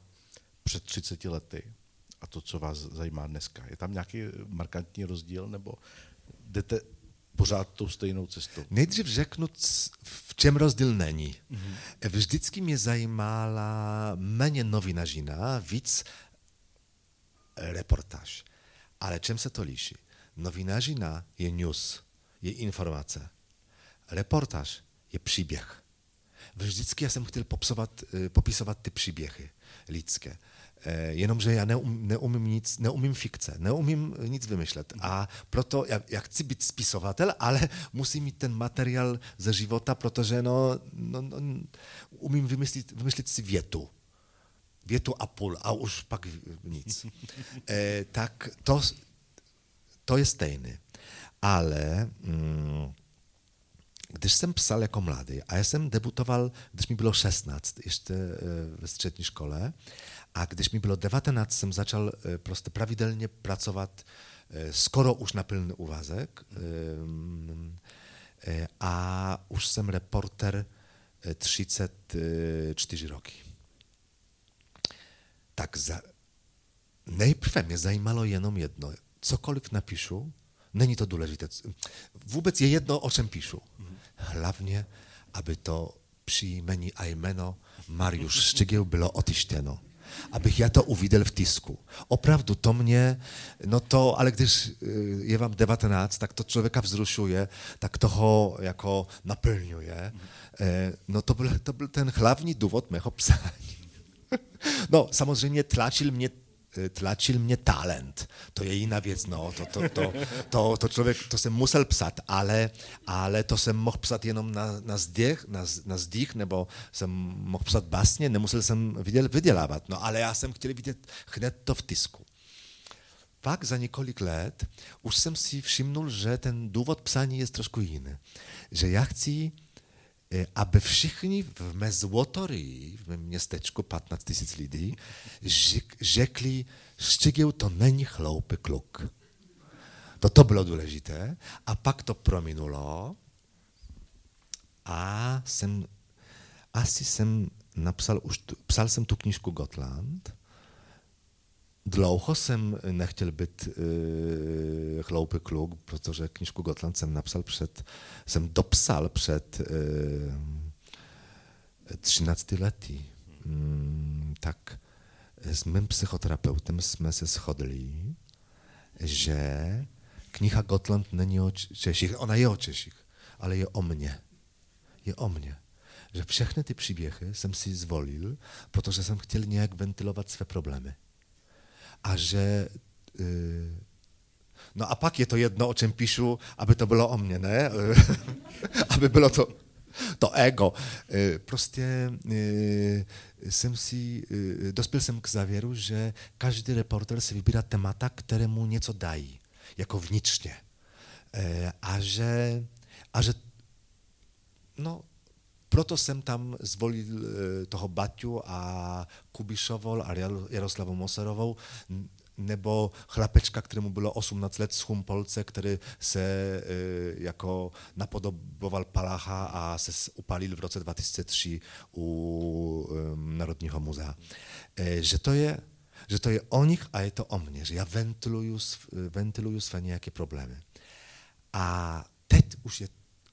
B: před 30 lety a to, co vás zajímá dneska? Je tam nějaký markantní rozdíl nebo jdete pořád tou stejnou cestou?
C: Nejdřív řeknu, v čem rozdíl není. Vždycky mě zajímala méně novinařina, víc reportáž. Ale čem se to liší? Novinařina je news, je informace. Reportáž je příběh. Vždycky já jsem chtěl popsovat, eh, popisovat ty příběhy lidské. Eh, Jenomže já neum, neumím nic, neumím fikce, neumím nic vymyšlet. A proto já, já chci být spisovatel, ale [laughs] musím mít ten materiál ze života, protože no, no, no, umím vymyslet, vymyslet si větu. Větu a půl a už pak nic. Eh, tak to, to je stejné. Ale mm, když jsem psal jako mladý, a já jsem debutoval, když mi bylo 16, ještě ve střední škole, a když mi bylo 19, jsem začal e, prostě pravidelně pracovat e, skoro už na plný úvazek e, a už jsem reporter e, 34 roky. Tak za, Nejprve mě zajímalo jenom jedno. Cokoliv napíšu, není to důležité. Vůbec je jedno, o čem píšu. Hlavně, aby to příjmení a jméno Mariusz Szczygieł bylo otištěno. Abych já to uviděl v tisku. Opravdu to mě, no to, ale když y, je vám 19, tak to člověka vzrušuje, tak toho jako naplňuje. Eh, No to byl, to byl ten hlavní důvod mého psání. [laughs] No, samozřejmě tlačil mě tlačil mě talent. To je jiná věc, no, to, to, to, to, to člověk, to jsem musel psat, ale, ale to jsem mohl psat jenom na, na, zdech, na, na zdích, nebo jsem mohl psat básně, nemusel jsem vyděl, vydělávat, no, ale já jsem chtěl vidět hned to v tisku. Pak za několik let už jsem si všimnul, že ten důvod psání je trošku jiný. Že já chci, aby všichni v mé złotorii, v mém městečku 15 tisíc lidí, řek- řekli, Szczygieł to není chloupý kluk. To to bylo důležité. A pak to prominulo a jsem, asi jsem napsal, už tu, psal jsem tu knížku Gotland, Dlouho jsem nechtěl být e, chloupý kluk, protože knižku Gotland jsem napsal před, jsem dopsal před e, 13 lety. Mm, tak s mým psychoterapeutem jsme se shodli, že kniha Gotland není o Češích, ona je o Češích, ale je o mně. Je o mně. Že všechny ty příběhy jsem si zvolil, protože jsem chtěl nějak ventilovat své problémy. A že y, No a pak je to jedno, o čem píšu, aby to bylo o mně, ne? [laughs] aby bylo to, to ego. E, prostě jsem si, e, dospěl jsem k závěru, že každý reporter si vybírá témata, které mu něco dají, jako vnitřně. A že, a že no, proto jsem tam zvolil toho Baťu a Kubišovou a Jaroslavu Moserovou, nebo chlapečka, kterému bylo 18 let z Humpolce, který se e, jako napodoboval Palacha a se upalil v roce 2003 u e, Národního muzea. E, že to je že to je o nich a je to o mně, že já ventiluju, ventiluju své nějaké problémy. A teď už je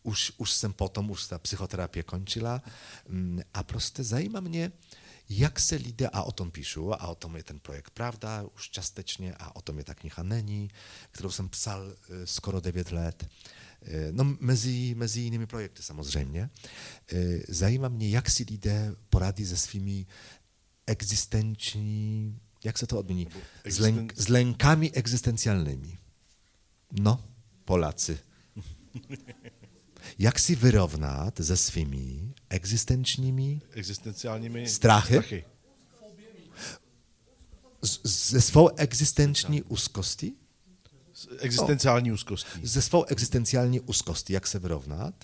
C: už, už jsem potom, už ta psychoterapie končila mm, a prostě zajímá mě, jak se lidé, a o tom píšu, a o tom je ten projekt Pravda už částečně, a o tom je ta kniha Není, kterou jsem psal e, skoro 9 let, e, no mezi, mezi jinými projekty samozřejmě. E, zajímá mě, jak si lidé poradí se svými existenční, jak se to odmění, Existen... s, lękami egzystencjalnymi. No, Polacy. [laughs] Jak si vyrovnat se svými existenčními
B: existenciálními
C: strachy, strachy. ze svou existenční úzkosti?
B: Existenciální no, úzkostí.
C: Ze svou existenciální úzkosti, jak se vyrovnat.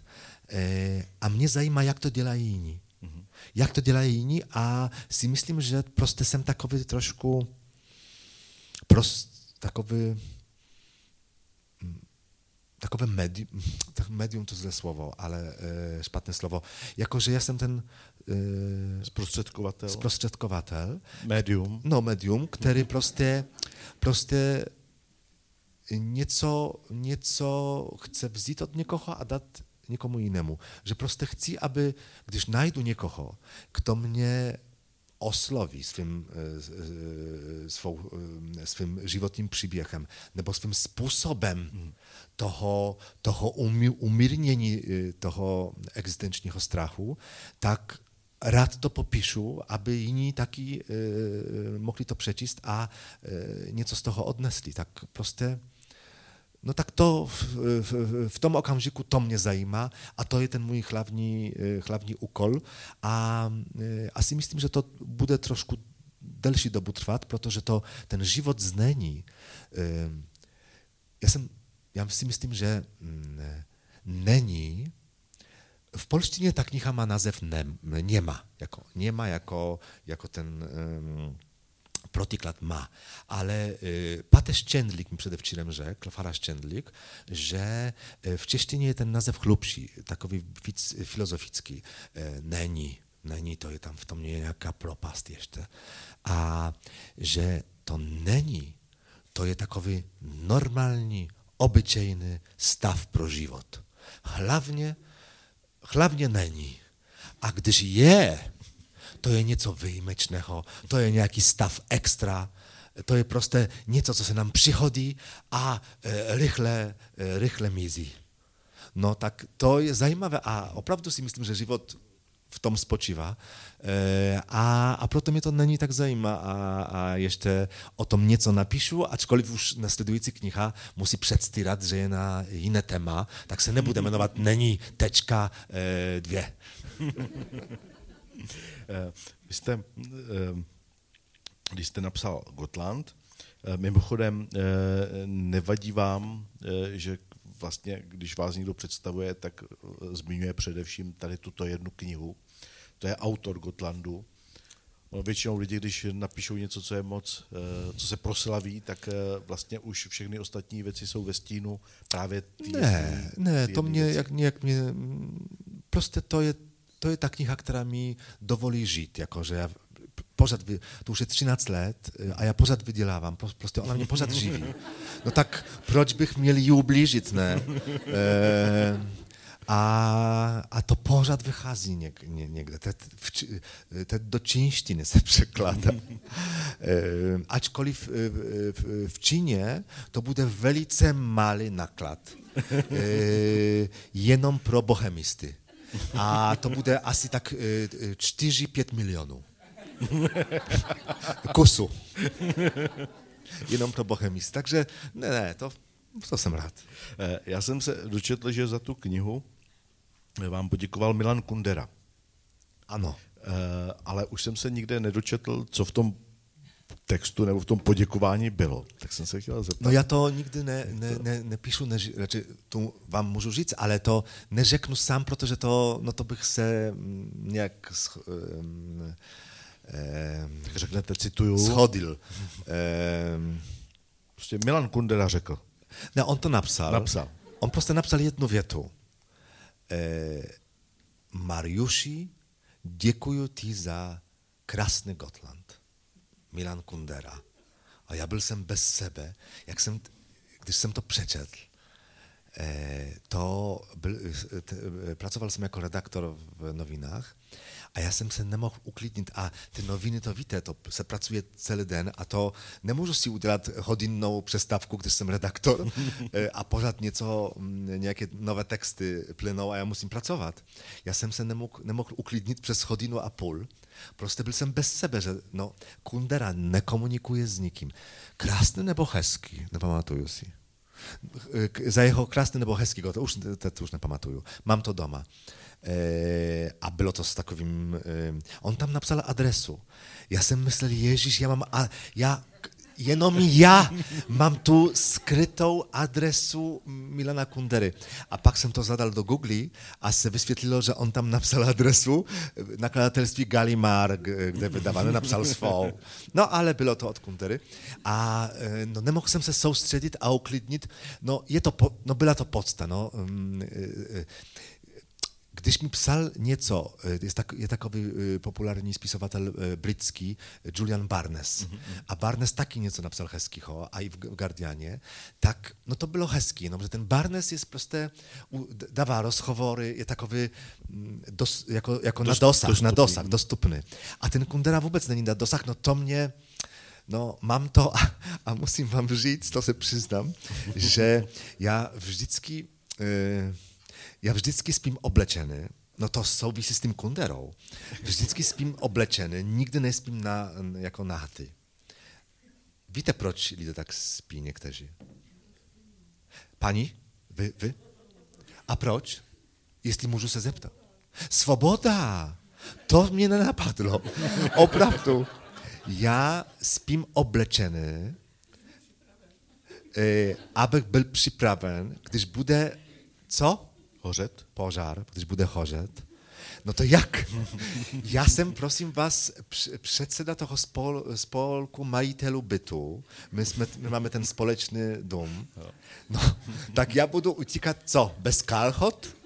C: E, a mě zajímá, jak to dělají jiní. Mm-hmm. Jak to dělají jiní a si myslím, že prostě jsem takový trošku prost, takový takové medium, [sniffs] tak medium to zlé slovo, ale e, špatné slovo, jako že já jsem ten
B: e, zprostředkovatel.
C: zprostředkovatel.
B: Medium.
C: No, medium, který prostě, prostě něco, něco chce vzít od někoho a dát někomu jinému. Že prostě chci, aby, když najdu někoho, kdo mě osloví svým, e, svou, svým životním příběhem nebo svým způsobem toho, toho umírnění toho existenčního strachu, tak rád to popíšu, aby jiní taky e, mohli to přečíst a e, něco z toho odnesli. Tak prostě, no tak to v, v, v tom okamžiku to mě zajímá a to je ten můj hlavní, hlavní úkol a e, asi myslím, že to bude trošku delší dobu trvat, protože to ten život znení. E, já jsem já si myslím, že mm, není, v polštině ta kniha má název ne, něma, jako něma jako, jako ten um, protiklad má. Ale y, Pater Szczędlik mi předevčírem řekl, Fara Szczędlik, že y, češtině je ten název chlubší, takový filozofický. Y, není, není, to je tam v tom nějaká propast ještě. A že to není, to je takový normální, obyčejny staw pro život. Hlavnie, hlavnie není. A když je, to je něco výjimečného, to je nějaký stav extra, to je prostě něco, co se nám přihodí a e, rychle, e, rychle mizí. No tak to je zajímavé a opravdu si myslím, že život v tom spočívá. E, a, a proto mě to není tak zajímá a, a ještě o tom něco napíšu, ačkoliv už nasledující kniha musí předstírat, že je na jiné téma, tak se nebude [laughs] jmenovat Není tečka e, dvě. [laughs]
B: E, vy jste, když jste napsal Gotland, mimochodem nevadí vám, že vlastně, když vás někdo představuje, tak zmiňuje především tady tuto jednu knihu, to je autor Gotlandu. Většinou lidi, když napíšou něco, co je moc, eh, co se proslaví, tak eh, vlastně už všechny ostatní věci jsou ve stínu právě
C: tý, Ne, tý, ne, to mě, jak, nějak mě, prostě to je, to je ta kniha, která mi dovolí žít, jakože já pořád, to už je 13 let a já pořád vydělávám, prostě ona mě pořád živí. No tak proč bych měl ji ne? E, a, a to pořád vychází něk. Te, v, te do čínštiny se překládá. E, ačkoliv v, v, v to bude velice malý naklad. E, jenom pro bohemisty. A to bude asi tak e, 4-5 milionů. [laughs] Kusu. Jenom pro bohemisty. Takže ne, ne, to, to jsem rád.
B: E, já jsem se dočetl, že za tu knihu vám poděkoval Milan Kundera.
C: Ano.
B: E, ale už jsem se nikde nedočetl, co v tom textu nebo v tom poděkování bylo. Tak jsem se chtěl zeptat.
C: No já to nikdy ne, ne, ne, nepíšu, ne, radši tu vám můžu říct, ale to neřeknu sám, protože to, no to bych se mm, nějak um,
B: tak řeknete, cituju.
C: Schodil.
B: Um, prostě Milan Kundera řekl.
C: Ne, on to napsal.
B: Napsal.
C: On prostě napsal jednu větu. E, Mariuši, děkuji ti za krásný Gotland. Milan Kundera. A já byl jsem bez sebe, jak jsem, když jsem to přečetl. E, to byl, t, pracoval jsem jako redaktor v novinách a já jsem se nemohl uklidnit a ty noviny, to víte, to se pracuje celý den a to nemůžu si udělat hodinnou přestávku, když jsem redaktor [laughs] a pořád něco, nějaké nové texty plynou a já musím pracovat. Já jsem se nemohl, nemohl uklidnit přes hodinu a půl. Prostě byl jsem bez sebe, že no, Kundera nekomunikuje s nikým. Krásný nebo hezký, nepamatuju si. Za jeho krásný nebo hezký, to už, to, to už nepamatuju. Mám to doma. E, a bylo to s takovým... E, on tam napsal adresu. Já jsem myslel, Ježíš, já mám... A, já, jenom já mám tu skrytou adresu Milana Kundery. A pak jsem to zadal do Google a se vysvětlilo, že on tam napsal adresu nakladatelství Galimar, kde vydáváno, napsal svou. No ale bylo to od Kundery. A no, nemohl jsem se soustředit a uklidnit. No, je to, no byla to podsta, no když mi psal něco, jest, tak, je takový populární spisovatel britský Julian Barnes. Mm-hmm. A Barnes taky něco napsal hezkého, a i v Guardianie, tak no to bylo hezký, no, že ten Barnes jest prostě, dává rozhovory, je takový dos, jako, jako na dosah, dostupný. na dosah, dostupny. A ten Kundera vůbec není na dosah, no to mě, No, mám to a, a musím vám říct, to se přiznám, že já vždycky... E, já vždycky spím oblečený, no to souvisí s tím kunderou. Vždycky spím oblečený, nikdy nespím na, jako nahatý. Víte, proč lidé tak spí někteří? Pani? Vy? Vy? A proč? Jestli můžu se zeptat. Svoboda! To mě nenapadlo. [laughs] Opravdu. Já spím oblečený, eh, abych byl připraven, když bude co?
B: Hořet?
C: Požár, když bude hořet. No to jak? Já jsem, prosím vás, předseda toho spol, spolku majitelů bytu. My, jsme, my máme ten společný dům. No, tak já budu utíkat co? Bez kalhot?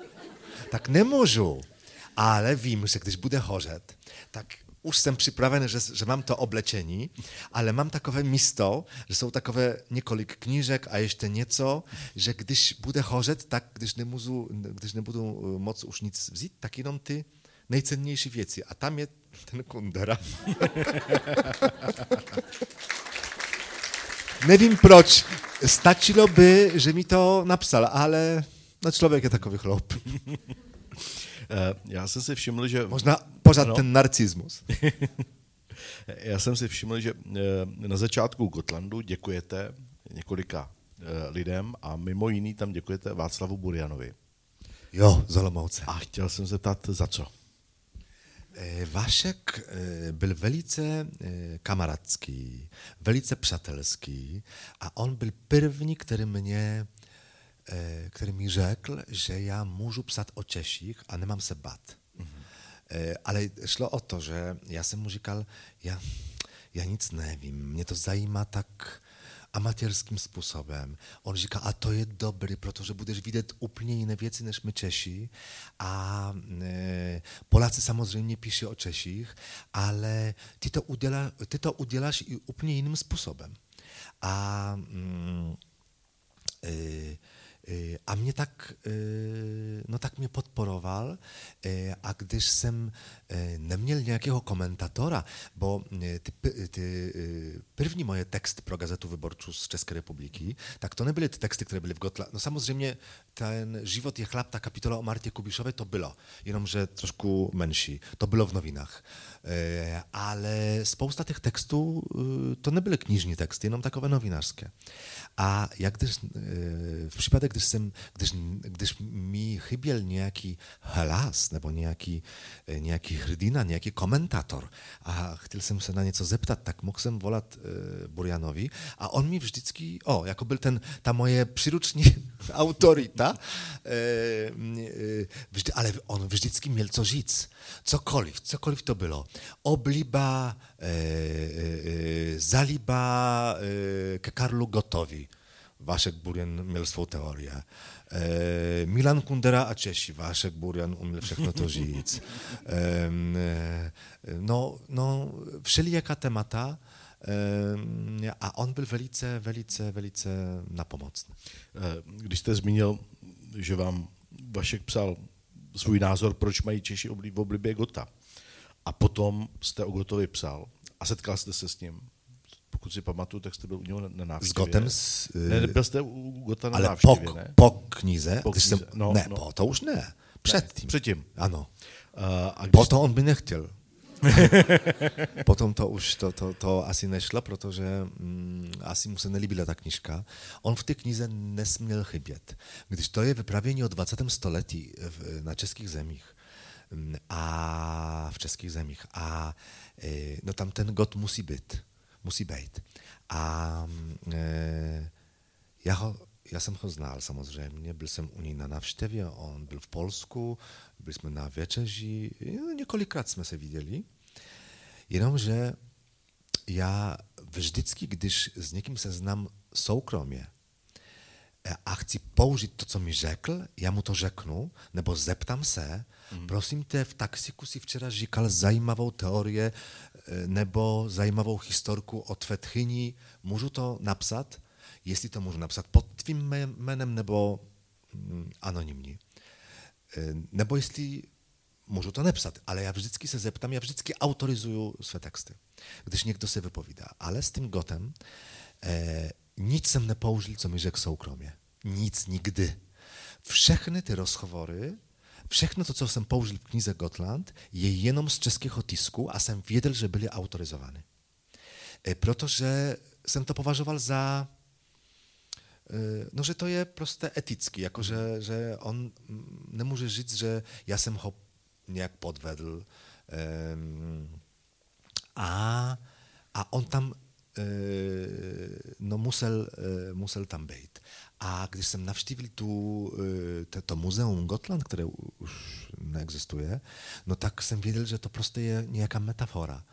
C: Tak nemůžu. Ale vím, že když bude hořet, tak jsem připraven, že, že mám to oblečení, ale mám takové místo, že jsou takové několik knížek a ještě něco, že když bude hořet, tak když, nemůžu, když nebudu eh, moc už nic vzít, tak jenom ty nejcennější věci. A tam je ten kundera. [laughs] Nevím proč. Stačilo by, že mi to napsal, ale no člověk je takový chlop.
B: Eh, já jsem si všiml, že...
C: Možná pořád no. ten narcismus. [laughs]
B: Já jsem si všiml, že eh, na začátku Gotlandu děkujete několika eh, lidem a mimo jiný tam děkujete Václavu Burianovi.
C: Jo, z Olomouce.
B: A chtěl jsem se ptat, za co?
C: Vašek byl velice kamarádský, velice přátelský a on byl první, který mě E, který mi řekl, že já můžu psat o Češích a nemám se bát. Mm-hmm. Ale šlo o to, že já jsem mu říkal, já, já nic nevím, mě to zajímá tak amatérským způsobem. On říká, a to je dobrý, protože budeš vidět úplně jiné věci než my Češi. A e, Poláci samozřejmě píší o Češích, ale ty to, udělá, ty to uděláš i úplně jiným způsobem. A e, a mnie tak, no tak mnie podporował, a gdyż jsem neměl nějakého komentátora, bo ty, ty moje teksty pro Gazetu Wyborczą z České republiky, tak to nebyly ty teksty, které byly w Gotland. No samozřejmě ten Život je chlap, ta kapitola o Martě Kubišové, to bylo, jenomže trošku menší. To bylo v novinách. Ale spousta těch textů, to nebyly knižní teksty, jenom takové novinářské. A jak když, v případě, když, jsem, když, když mi chyběl nějaký hlas nebo nějaký, nějaký hrdina, nějaký komentátor a chtěl jsem se na něco zeptat, tak mohl jsem volat Burjanovi a on mi vždycky, o, jako byl ten, ta moje příruční [laughs] autorita, ale on vždycky měl co říct. Cokoliv, cokoliv to bylo. Obliba, zaliba ke Karlu Gotowi. Waszek Burian miał swoją teorię. E, Milan Kundera a Czesi. Waszek Burian umiał všechno to říct. E, no, no, všelijaka temata, e, a on byl velice, velice, velice napomocný.
B: Když jste zmínil, že vám Vašek psal svůj názor, proč mají Češi v oblibě Gota. A potom jste o Gotovi psal a setkal jste se s ním pokud si pamatuju, tak jste byl u něho na návštěvě.
C: S Gotem? S,
B: ne, byl jste u Gota na
C: ale
B: návštěvě,
C: po,
B: ne?
C: po knize?
B: Po knize,
C: Jsem,
B: no,
C: ne,
B: no.
C: po, to už ne. Předtím.
B: Ne, předtím.
C: Ano.
B: Uh, a když
C: Potom on by nechtěl. [laughs] Potom to už to, to, to asi nešlo, protože mm, asi mu se nelíbila ta knižka. On v té knize nesměl chybět. Když to je vypravění o 20. století v, na českých zemích, a v českých zemích. A e, no tam ten God musí být. Musí být. A e, já, ho, já jsem ho znal samozřejmě, byl jsem u něj na návštěvě, on byl v Polsku, byli jsme na večeři, několikrát jsme se viděli, jenomže já vždycky, když s někým se znám soukromně a chci použít to, co mi řekl, já mu to řeknu, nebo zeptám se, mm. prosím tě, v taxiku si včera říkal zajímavou teorie nebo zajímavou historku o tvé tchyni, můžu to napsat? Jestli to můžu napsat pod tvým jménem nebo mm, anonymní. Nebo jestli můžu to nepsat, ale já vždycky se zeptám, já vždycky autorizuju své texty, když někdo se vypovídá. Ale s tím Gotem eh, nic jsem nepoužil, co mi řekl soukromně. Nic, nikdy. Všechny ty rozhovory, všechno to, co jsem použil v knize Gotland, je jenom z českého tisku a jsem věděl, že byly autorizovány. E, protože jsem to považoval za, e, no, že to je prostě etický, jako že, že on nemůže říct, že já jsem ho nějak podvedl e, a, a on tam no musel, musel tam být. A když jsem navštívil tu, to, to muzeum Gotland, které už neexistuje, no tak jsem věděl, že to prostě je nějaká metafora.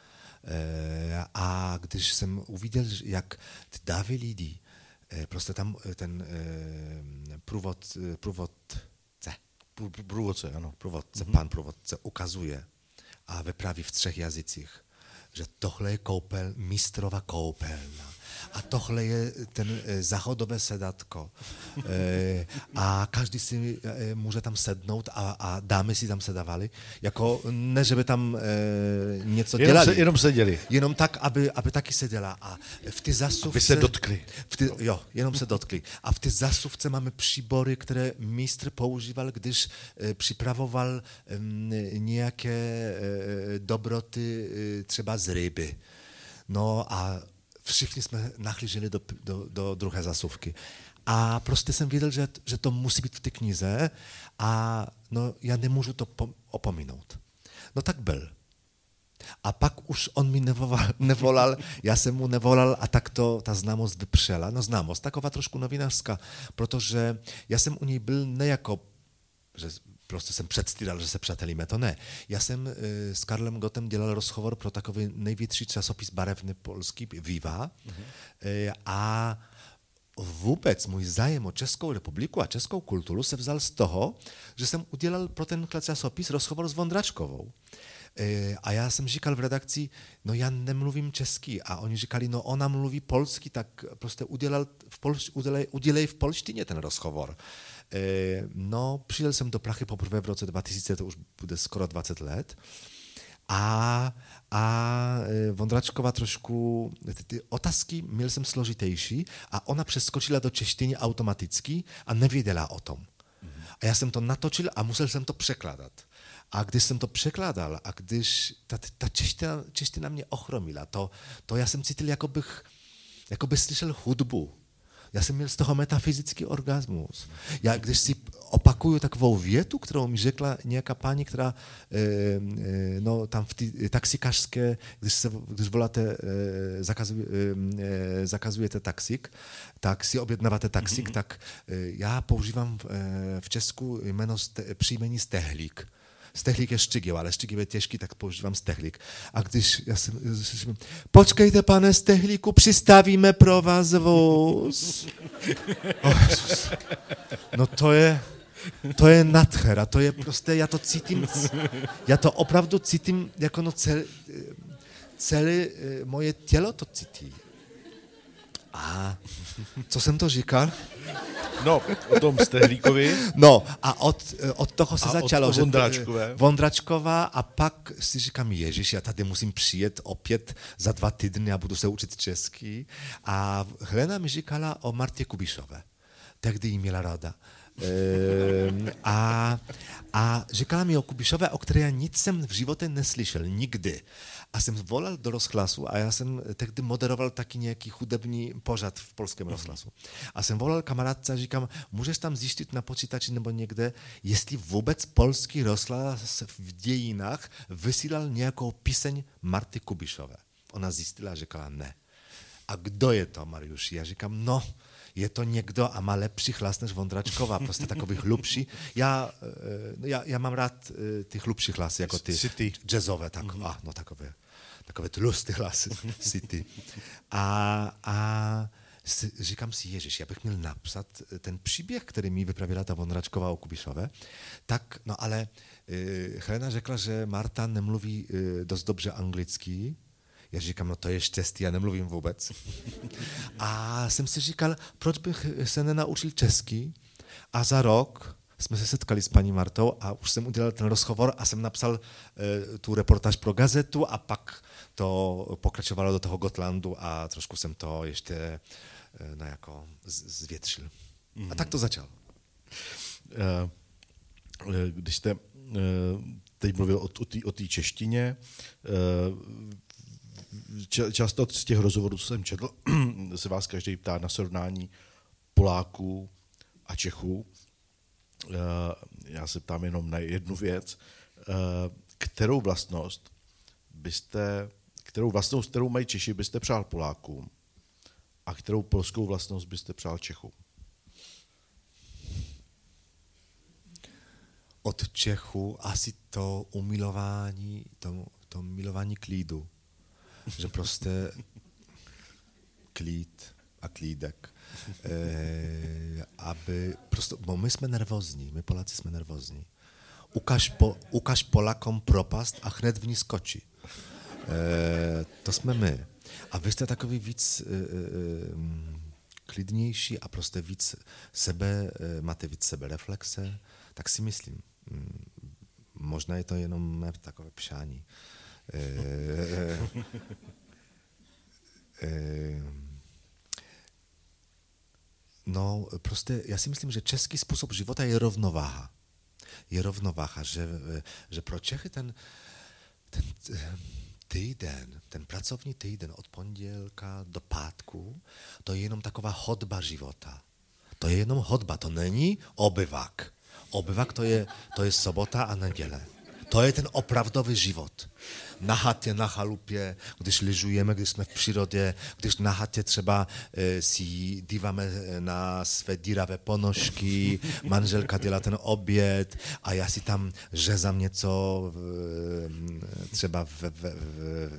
C: A když jsem uviděl, jak ty davy lidí, prostě tam ten průvod, průvodce,
B: průvodce, ano.
C: Průvodce, mm-hmm. pan průvodce ukazuje a vypráví v třech jazycích že tohle je koupel, mistrova koupelna. A tohle je ten zachodové sedatko. E, a každý si e, může tam sednout a, a dámy si tam sedávali. Jako ne, že by tam něco
B: jenom
C: dělali.
B: Se, jenom seděli.
C: Jenom tak, aby, aby taky seděla. A v ty zasuvce...
B: Aby se dotkli.
C: V ty, jo, jenom se dotkli. A v ty zasuvce máme příbory, které mistr používal, když připravoval e, nějaké dobroty třeba z ryby. No a všichni jsme nachlíželi do, do, do druhé zasuvky. A prostě jsem věděl, že, že to musí být v té knize a no, já nemůžu to opominout. No tak byl. A pak už on mi nevolal, [laughs] nevolal, já jsem mu nevolal a tak to ta známost vypřela. No známost, taková trošku novinářská, protože já jsem u něj byl ne jako, že prostě jsem předstíral, že se přátelíme, to ne. Já jsem s Karlem Gotem dělal rozhovor pro takový největší časopis barevný polský, Viva, mm-hmm. a vůbec můj zájem o Českou republiku a českou kulturu se vzal z toho, že jsem udělal pro ten časopis rozhovor s Vondračkovou. A já jsem říkal v redakci, no já nemluvím česky. A oni říkali, no ona mluví polsky, tak prostě udělal v polš, udělej, udělej v polštině ten rozhovor. No, przyjechał jsem do Prachy poprvé v roce 2000, to už bude skoro 20 let. A, a Wądraczkowa trošku, ty otázky měl jsem složitější a ona přeskočila do češtiny automaticky a nevěděla o tom. A já jsem to natočil a musel jsem to překládat. A když jsem to překládal a když ta, ta čeština, čeština mě ochromila, to, to já jsem cítil, jako bych, jako bych slyšel hudbu. Já jsem měl z toho metafyzický orgasmus. Já, když si opakuju takovou větu, kterou mi řekla nějaká paní, která e, e, no, tam v té taxikářské, když, se, když voláte, e, zakazuj, e, zakazujete taxik, tak si objednáváte taxik, mm-hmm. tak e, já používám v, e, v Česku jméno ste, příjmení Stehlík. Stehlik je Szczygieł, ale Szczygieł je těžký, tak používám Stehlik. A když já jsem, počkejte, pane Stehliku, přistavíme pro vás vůz. Oh, no to je, to je nadchera, to je prostě, já to cítím, já to opravdu cítím, jako no celé, celé moje tělo to cítí. A co jsem to říkal?
B: No, o tom Stehlíkovi.
C: No a od, od toho se
B: a
C: začalo.
B: Od Vondračkové.
C: Že, Vondračková a pak si říkám, Ježíš, já tady musím přijet opět za dva týdny a budu se učit česky. A Helena mi říkala o Martě Kubišové. Tehdy jí měla rada. Ehm, a, a říkala mi o Kubišové, o které já nic jsem v životě neslyšel, nikdy. A jsem volal do rozhlasu a já jsem tehdy moderoval taky nějaký chudební pořad v polském rozhlasu. A jsem volal kamarádce a říkám, můžeš tam zjistit na počítači nebo někde, jestli vůbec polský rozhlas v dějinách vysílal nějakou píseň Marty Kubišové. Ona zjistila a říkala ne. A kdo je to, Mariusz? Já říkám, no, je to někdo a má lepší hlas než Vondračková, prostě takový hlubší. [laughs] Já, já, já mám rád ty hlubší hlasy, jako ty
B: City.
C: jazzové, tak, mm-hmm. a, no takové, takové tlusté hlasy, city. A, a říkám si, Ježíš, já bych měl napsat ten příběh, který mi vyprawila ta Vondračková o Kubišové, tak, no ale y, Helena řekla, že Marta nemluví y, dost dobře anglicky, já říkám, no to je štěstí, já nemluvím vůbec. [laughs] A jsem si říkal, proč bych se nenaučil česky a za rok jsme se setkali s paní Martou a už jsem udělal ten rozhovor a jsem napsal e, tu reportáž pro gazetu a pak to pokračovalo do toho Gotlandu a trošku jsem to ještě e, no jako zvětšil. Mm. A tak to začalo.
B: Když jste teď mluvil o té češtině, často z těch rozhovorů, co jsem četl, [clears throat] se vás každý ptá na srovnání Poláků a Čechů. Eh, já se ptám jenom na jednu věc. Eh, kterou vlastnost byste, kterou vlastnost, kterou mají Češi, byste přál Polákům a kterou polskou vlastnost byste přál Čechům?
C: Od Čechu asi to umilování, to, to milování klidu že prostě klid a klídek. E, aby prostě, bo my jsme nervózní, my Polacy jsme nervózní. Ukaž, po, ukaž Polakom propast a hned v ní skočí. E, to jsme my. A vy jste takový víc e, e, klidnější a prostě víc sebe, e, máte víc sebe reflexe, tak si myslím. Možná je to jenom takové pšání. Eh, eh, no, prostě já si myslím, že český způsob života je rovnováha. Je rovnováha, že, že pro Čechy ten, ten týden, ten pracovní týden od pondělka do pátku, to je jenom taková hodba života. To je jenom hodba, to není obyvak. Obyvak to je, to je sobota a neděle. To je ten opravdový život na chatě, na chalupě, když lyžujeme, když jsme v přírodě, když na chatě třeba e, si díváme na své díravé ponožky, [laughs] manželka dělá ten oběd a já si tam řezám něco v, třeba v, v, v,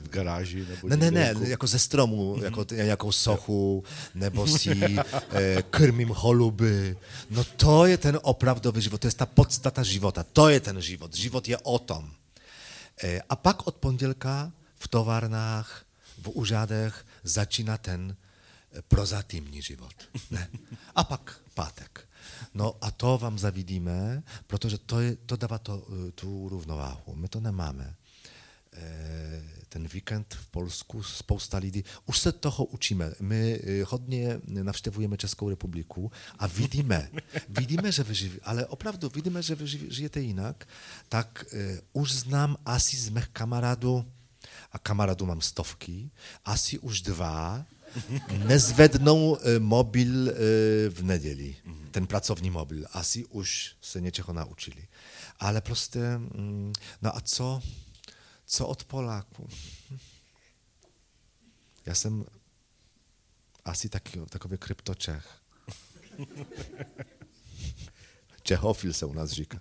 C: v
B: garáži. Nebo
C: ne, ne, ne, jako ze stromu, mm-hmm. jako nějakou sochu, nebo si [laughs] e, krmím holuby. No to je ten opravdový život, to je ta podstata života, to je ten život. Život je o tom. E, a pak od pondělka v továrnách, v úřadech začíná ten e, prozatímní život. Ne? A pak pátek. No a to wam zawidíme, protože to, je, to dává to, y, tu równováhu. My to nemáme. E, ten weekend v Polsku spousta lidí, už se toho učíme. My y, hodně navštěvujeme Českou republiku a vidíme, vidíme, že vy živí, ale opravdu vidíme, že vy žijete jinak, tak e, už znám asi z mých kamarádů, a kamarádů mám stovky, asi už dva nezvedną e, mobil e, w niedzieli, ten pracowni mobil. Asi już się niczego nauczyli. Ale proste, mm, no a co, co od Polaków? Ja jestem asi taki, takowy kryptoczech. Czechofil se u nas říká.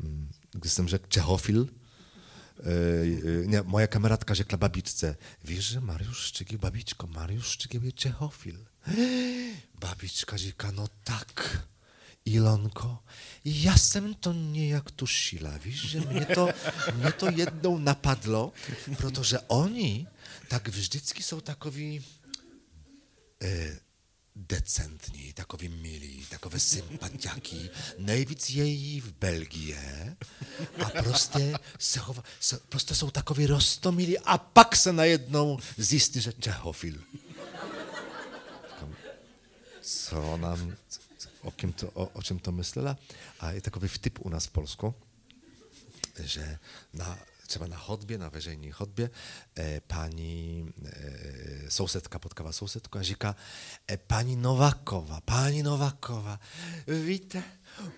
C: Mm, Gdy jsem řekl Czechofil, E, nie, moja kameradka rzekła babiczce, wiesz, że Mariusz Szczygiel, babiczko, Mariusz Szczygiel jest czechofil. [gasps] Babiczka rzeka, no tak. Ilonko, ja sem to nie jak tu sila, wiesz, że mnie to, mnie to jedną napadło, protože oni tak wżdycki są takowi e, decentní, takový milí, takové sympatiaky. Nejvíc její v Belgii a prostě, se hova, se, prostě jsou takový rostomilí a pak se najednou zjistí, že Čechofil. Co nám, o, kým to, o, o čem to myslela? A je takový vtip u nás v Polsku, že na třeba na chodbě, na veřejné chodbě, eh, paní eh, sousedka potkává sousedku a říká, eh, paní Novakova, paní Novakova, víte,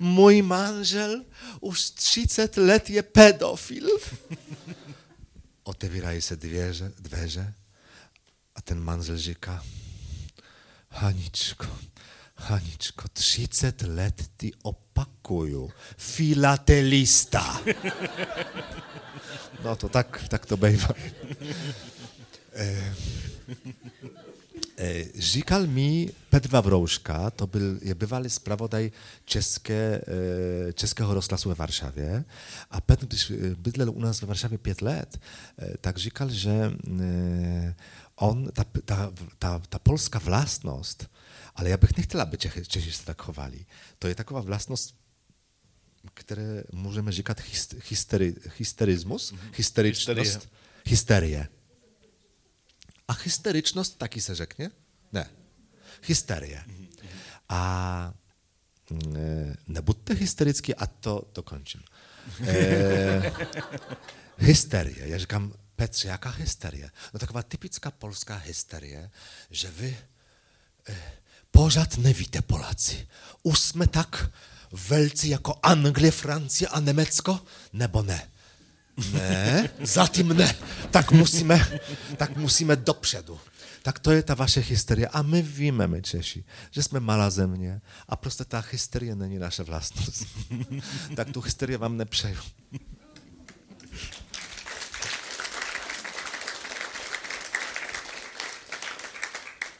C: můj manžel už 30 let je pedofil. [laughs] Otevírají se dvěře, dveře a ten manžel říká, Haničko, Haničko, 30 let ty opakuju. Filatelista. No to tak, tak to bývá. E, e, říkal mi Petr Wawrouszka, to je bývalý zpravodaj české, e, českého rozhlasu ve Warszawie, a Petr, když bydlel u nás ve Warszawie 5 let, e, tak říkal, že e, on, ta, ta, ta, ta polska vlastność, ale ja bych nechtěla, aby Čechy, Češi se tak chovali. To je taková vlastnost které můžeme říkat mm-hmm. hysteričnost, hysterie. A hysteryczność taky se řekne? Ne. Hysterie. Mm-hmm. A e, nebuďte hysterický a to dokončím. [laughs] E, hysterie. Já říkám, Petře, jaká hysterie? No taková typická polská hysterie, že vy e, pořád nevíte Polacy. Už jsme tak wielcy jako Anglie, Francja, a Niemecko? Nebo ne? Ne, zatím ne. Tak musíme, tak musíme dopředu. Tak to je ta vaše hysteria. A my víme, my Češi, že jsme malá země a prostě ta hysterie není naše vlastnost. tak tu hysterii vám nepřeju.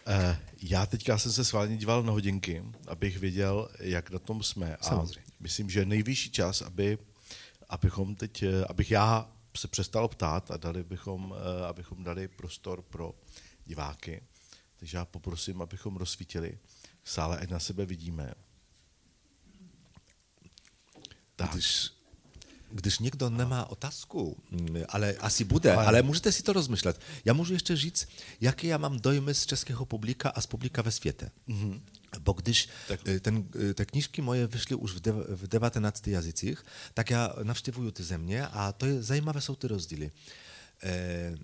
B: Uh, já teďka jsem se schválně díval na hodinky, abych věděl, jak na tom jsme.
C: Samozřejmě.
B: A myslím, že je nejvyšší čas, aby, abychom teď, eh, abych já se přestal ptát a dali bychom, eh, abychom dali prostor pro diváky. Takže já poprosím, abychom rozsvítili sále, ať na sebe vidíme.
C: Tak. Když když někdo nemá otázku, mm, ale asi bude, ale, můžete si to rozmyśleć. Já můžu ještě říct, jaké já mám dojmy z českého publika a z publika ve světě. Mm-hmm. Bo když tak. E, ten, e, te knižky moje vyšly už v, de, v 19 jazycích, tak já navštěvuju ty země a to je zajímavé jsou ty rozdíly. E,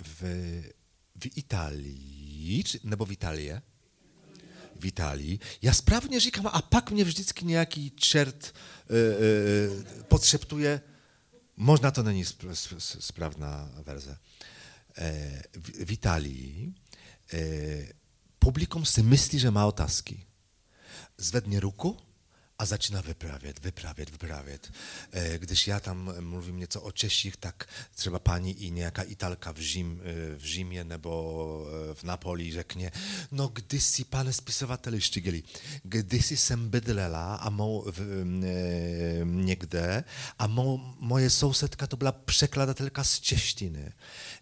C: v, v Itálii, nebo v Itálii, w Italii. Ja sprawnie říkam, a pak mnie vždycky nějaký czert e, e, podszeptuje, można to není sp sp sprawna wersja. E, w, e, publikum si myśli, że ma otaski. Zvednie ruku, a zaczyna wyprawiać, wyprawiać, wyprawiać. E, gdyż ja tam mówię nieco o Czesich, tak trzeba pani i niejaka Italka w, Rzym, e, w Rzymie nebo e, w Napoli řeknie, no gdy si pane spisovatelé štigeli, gdy si jsem bydlela a mou, w, e, někde a mou, moje sousedka to była przekladatelka z czeštiny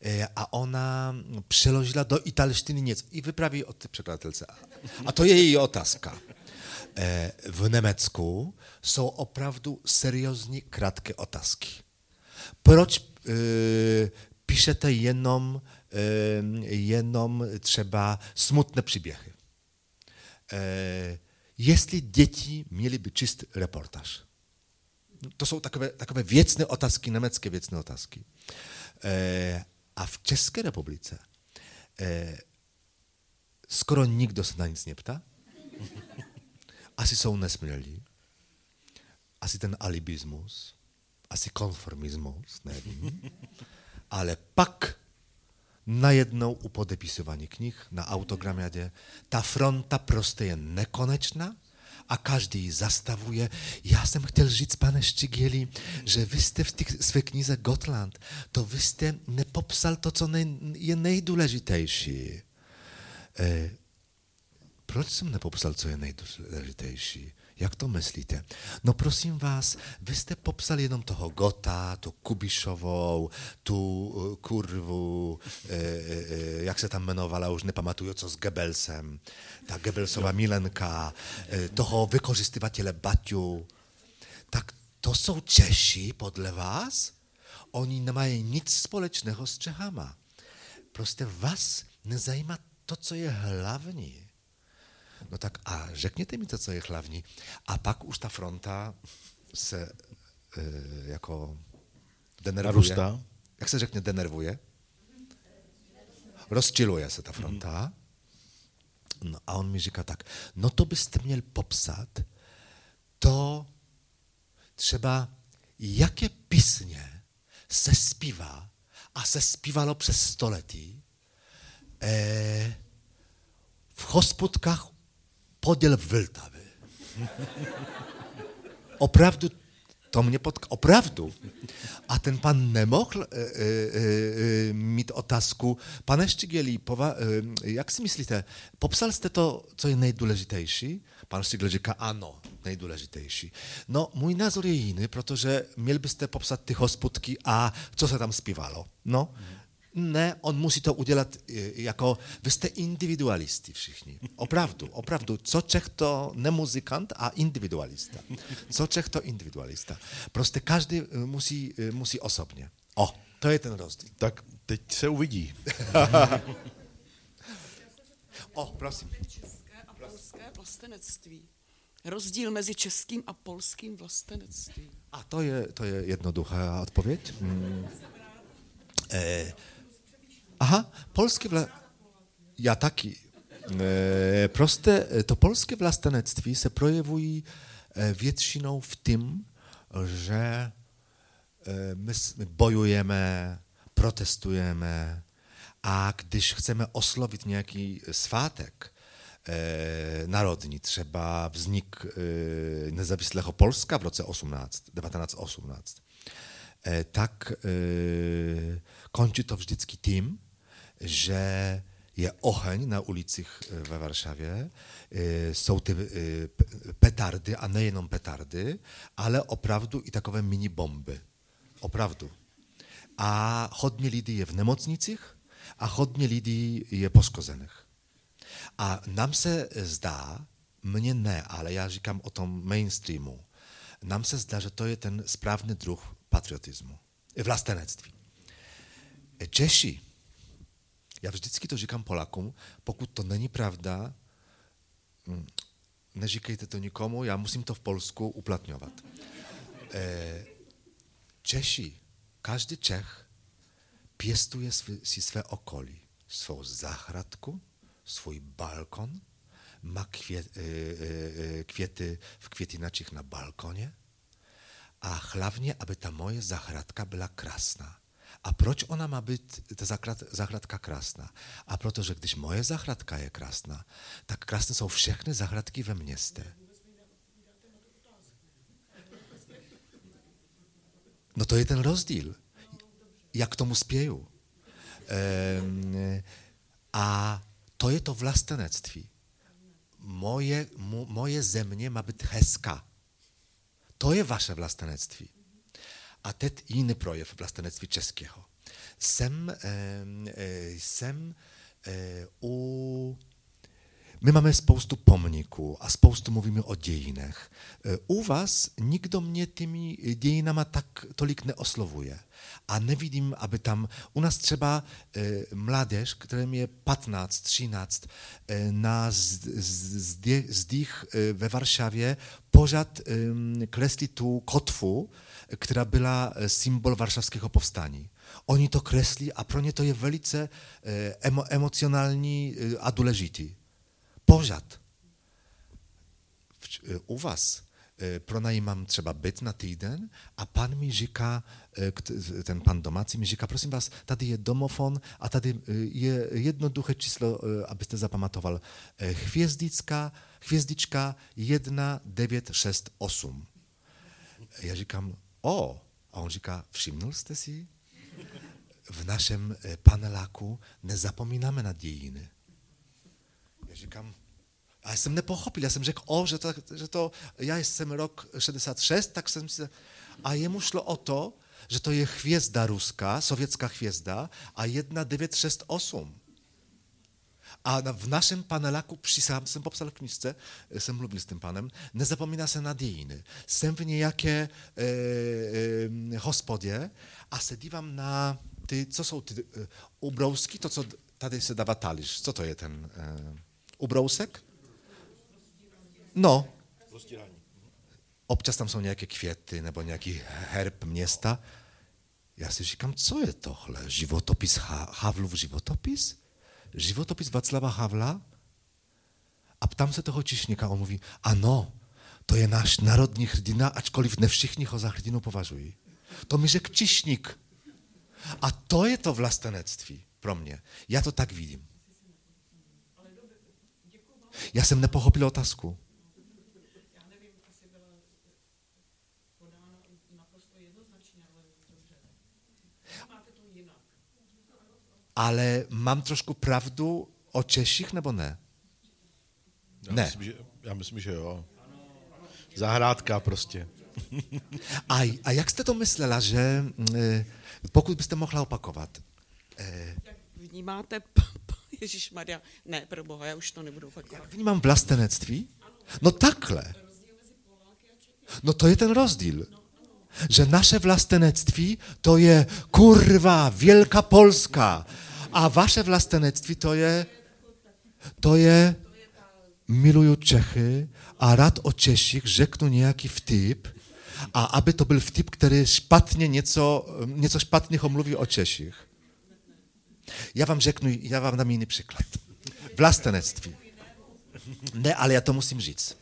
C: e, a ona przeložila do italštiny něco i wyprawi o tej przekladatelce. A to jej otázka. E, w Německu jsou opravdu seriózní krátké otázky. Proč e, piszete jenom, e, jenom třeba smutné příběhy? E, jestli děti měly by čist reportáž? To jsou takové, takové věcné otázky, německé věcné otázky. E, a v České republice e, skoro nikdo se na nic neptá. Asi jsou nesmělí. Asi ten alibismus, asi konformismus, nevím. [laughs] Ale pak najednou u podepisování knih na autogramiadzie ta fronta prostě je nekonečná a každý ji zastavuje. Já jsem chtěl říct, pane Ščigieli, že vy jste v těch své knize Gotland, to vy jste nepopsal to, co je nejdůležitější. E, proč jsem nepopsal, co je nejdůležitější? Jak to myslíte? No prosím vás, vy jste popsal jenom toho Gota, tu Kubišovou, tu uh, kurvu, e, e, jak se tam jmenovala, už nepamatuju, co s Gebelsem, ta Gebelsová milenka, e, toho vykořistyvatele Baťu. Tak to jsou Češi podle vás? Oni nemají nic společného s Čechama. Prostě vás nezajímá to, co je hlavní. No tak a řekněte mi to, co je hlavní. A pak už ta fronta se e, jako denervuje.
B: Narůstá.
C: Jak se řekne denervuje? Rozčiluje se ta fronta. No a on mi říká tak, no to byste měl popsat to třeba, jaké písně se zpívá a se zpívalo přes století e, v hospodkách podél Vltavy. Opravdu to mě potká, opravdu. A ten pan nemohl e, e, e, mít otázku, pane Ščigieli, pova, e, jak si myslíte, popsal jste to, co je nejdůležitější? Pan říká, ano, nejdůležitější. No, můj názor je jiný, protože měl byste popsat ty hospodky a co se tam zpívalo. No, ne, on musí to udělat jako, vy jste individualisti všichni. Opravdu, opravdu. Co Čech to nemuzykant a individualista. Co Čech to individualista. Prostě každý musí, musí osobně. O, to je ten rozdíl.
B: Tak teď se uvidí. [laughs]
C: o, prosím.
D: České a polské vlastenectví. Rozdíl mezi českým a polským vlastenectvím.
C: A to je, to je jednoduchá odpověď. Hmm. E, aha, polskie wla... Ja taki. E, proste, to polskie vlastenectví se projevují e, většinou v tym, že e, my, my bojujeme, protestujeme a když chceme oslovit nějaký svátek e, narodní, třeba vznik e, nezávislého Polska v roce 18, 1918, e, tak e, kończy to vždycky tím, że je oheň na ulicích ve Warszawie, są te petardy, a nie jenom petardy, ale opravdu i takowe mini bomby. Opravdu. A hodně lidí je v nemocnicích a hodně lidí je poškozených. A nam se zdá, mnie ne, ale ja říkam o tom mainstreamu, nam se zdá, że to je ten sprawny druh patriotyzmu, vlastenectví. Češi, já vždycky to říkám Polakům, pokud to není pravda, neříkejte to nikomu, já musím to v Polsku uplatňovat. Češi, každý Čech pěstuje si své okolí, svou zahradku, svůj balkon, ma kwiet, kwiety w kwietinaczych na balkonie, a hlavně, aby ta moje zahradka byla krásná. A proč ona má být, ta zahradka krásná? A protože když moje zahradka je krásná, tak krásné jsou všechny zahradky ve městě. No to je ten rozdíl. Jak tomu spěju. Ehm, a to je to vlastenectví. Moje, mo, moje země má být hezká. To je vaše vlastenectví. A teď jiný projev vlastenectví českého. Jsem, e, e, u My mamy spoustu pomników, a spoustu mówimy o dziejinach. E, U was nikt mnie tymi dziejinami tak tolik nie oslowuje. A nie widzim, aby tam, u nas trzeba e, mladeż, która mnie 15, 13, e, na zdich we Warszawie pożad e, kresli tu kotwu, która była e, symbol warszawskiego powstania. Oni to kresli, a pro nie to je velice e, emo, emocjonalni e, a důležitý. Pořad. U was e, pronajímam trzeba być na týden a pan mi kt- ten pan domací mi říká, prosím vás, tady je domofon a tady e, je jednoduché číslo, e, abyste zapamatoval. E, Hvězdička, hvězdička 1968. Ja říkám, o, a on říká, všimnul jste si? W naszym e, paneláku nie zapominamy na dziejiny. Ja říkám, a jsem nepochopil, já jsem řekl, o, že to, že to, já jsem rok 66, tak jsem si, a jemu šlo o to, že to je hvězda ruská, sovětská hvězda a 1968. A w naszym paneláku přísahám, jsem popsal v knižce, e, jsem mluvil s tím panem, nezapomíná se na dějiny. Jsem v nějaké e, e, hospodě a se dívám na ty, co jsou ty e, ubrousky, to, co tady se dává talíř. Co to je ten e, ubrousek? No. Občas tam jsou nějaké květy nebo nějaký herb města. Já si říkám, co je tohle? Životopis ha- Havlův životopis? Životopis Václava Havla? A ptám se toho čišníka, on mówi, ano, to je náš národní hrdina, ačkoliv ne všichni ho za hrdinu považují. To mi řekl čišník. A to je to vlastenectví pro mě. Já to tak vidím. Já jsem nepochopil otázku.
D: Já nevím, asi byla podána naprosto jednoznačně, ale dobře. Máte to jinak.
C: Ale mám trošku pravdu o Češích nebo ne?
B: Já
C: Ne.
B: Myslím, že, já myslím, že jo. Zahrádka prostě. [laughs]
C: A, a jak jste to myslela, že eh, pokud byste mohla opakovat, eh,
D: Jak vnímáte, Ježíš Maria, ne, pro boha, já už to nebudu opakovat.
C: jak vnímám vlastenectví? No takhle. No to je ten rozdíl. Że nasze vlastenectví to je kurwa, Wielka Polska, a wasze vlastenectví to je, to je miluju Čechy a rád o Češích řeknu nějaký vtip, a aby to byl vtip, který špatně něco, něco špatného mluví o Češích. Já vám řeknu, já vám dám jiný příklad. Vlastenectví. Ne, ale já to musím říct.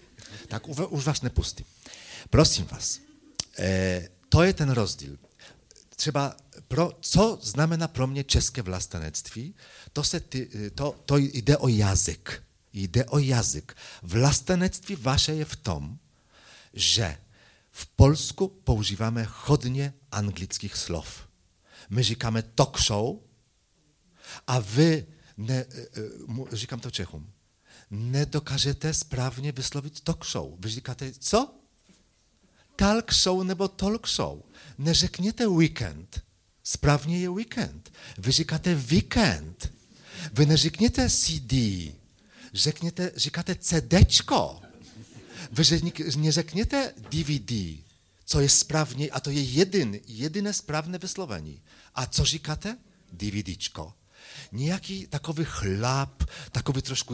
C: Tak už vás nepustím. Prosím vás, e, to je ten rozdíl. Třeba, pro, co znamená pro mě české vlastenectví, to, se ty, to, to jde o jazyk. Jde o jazyk. Vlastenectví vaše je v tom, že v Polsku používáme hodně anglických slov. My říkáme talk show, a vy, ne, e, e, mu- říkám to Čechům, nedokážete správně vyslovit talk show. Vy říkáte, co? Talk show nebo talk show. Neřekněte weekend. Správně je weekend. Vy říkáte weekend. Vy neřekněte CD. Řekněte, říkáte CDčko. Vy řek- neřekněte DVD, co je správně, a to je jedin, jediné správné vyslovení. A co říkáte? DVDčko. Nějaký takový chlap,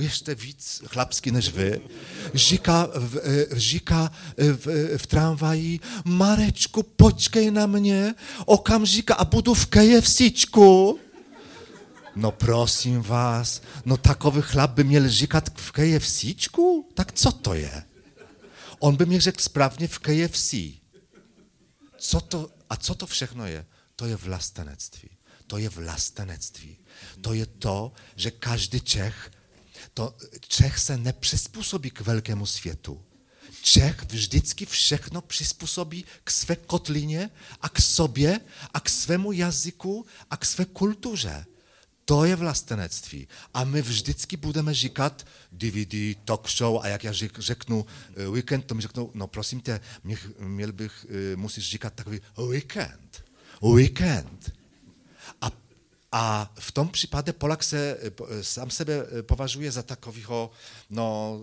C: ještě víc chlapský než vy, říká v, eh, říká eh, v, eh, v tramvaji, Marečku, počkej na mě, okamžik a budu v KFCčku. No prosím vás, no takový chlap by měl říkat v KFCčku? Tak co to je? On by mi řekl správně v KFC. Co to, a co to všechno je? To je vlastenectví. To je vlastenectví. To je to, že každý Čech, to, Čech se nepřizpůsobí k velkému světu. Čech vždycky všechno přizpůsobí k své kotlině a k sobě a k svému jazyku a k své kultuře. To je vlastenectví. A my vždycky budeme říkat DVD, talk show a jak řek, řeknu eh, weekend, to mi řeknou, no prosím tě, mě, měl bych, eh, musíš weekend. Weekend. A, A w tom przypadku Polak se, e, sam sebe e, poważuje za takowiego, no,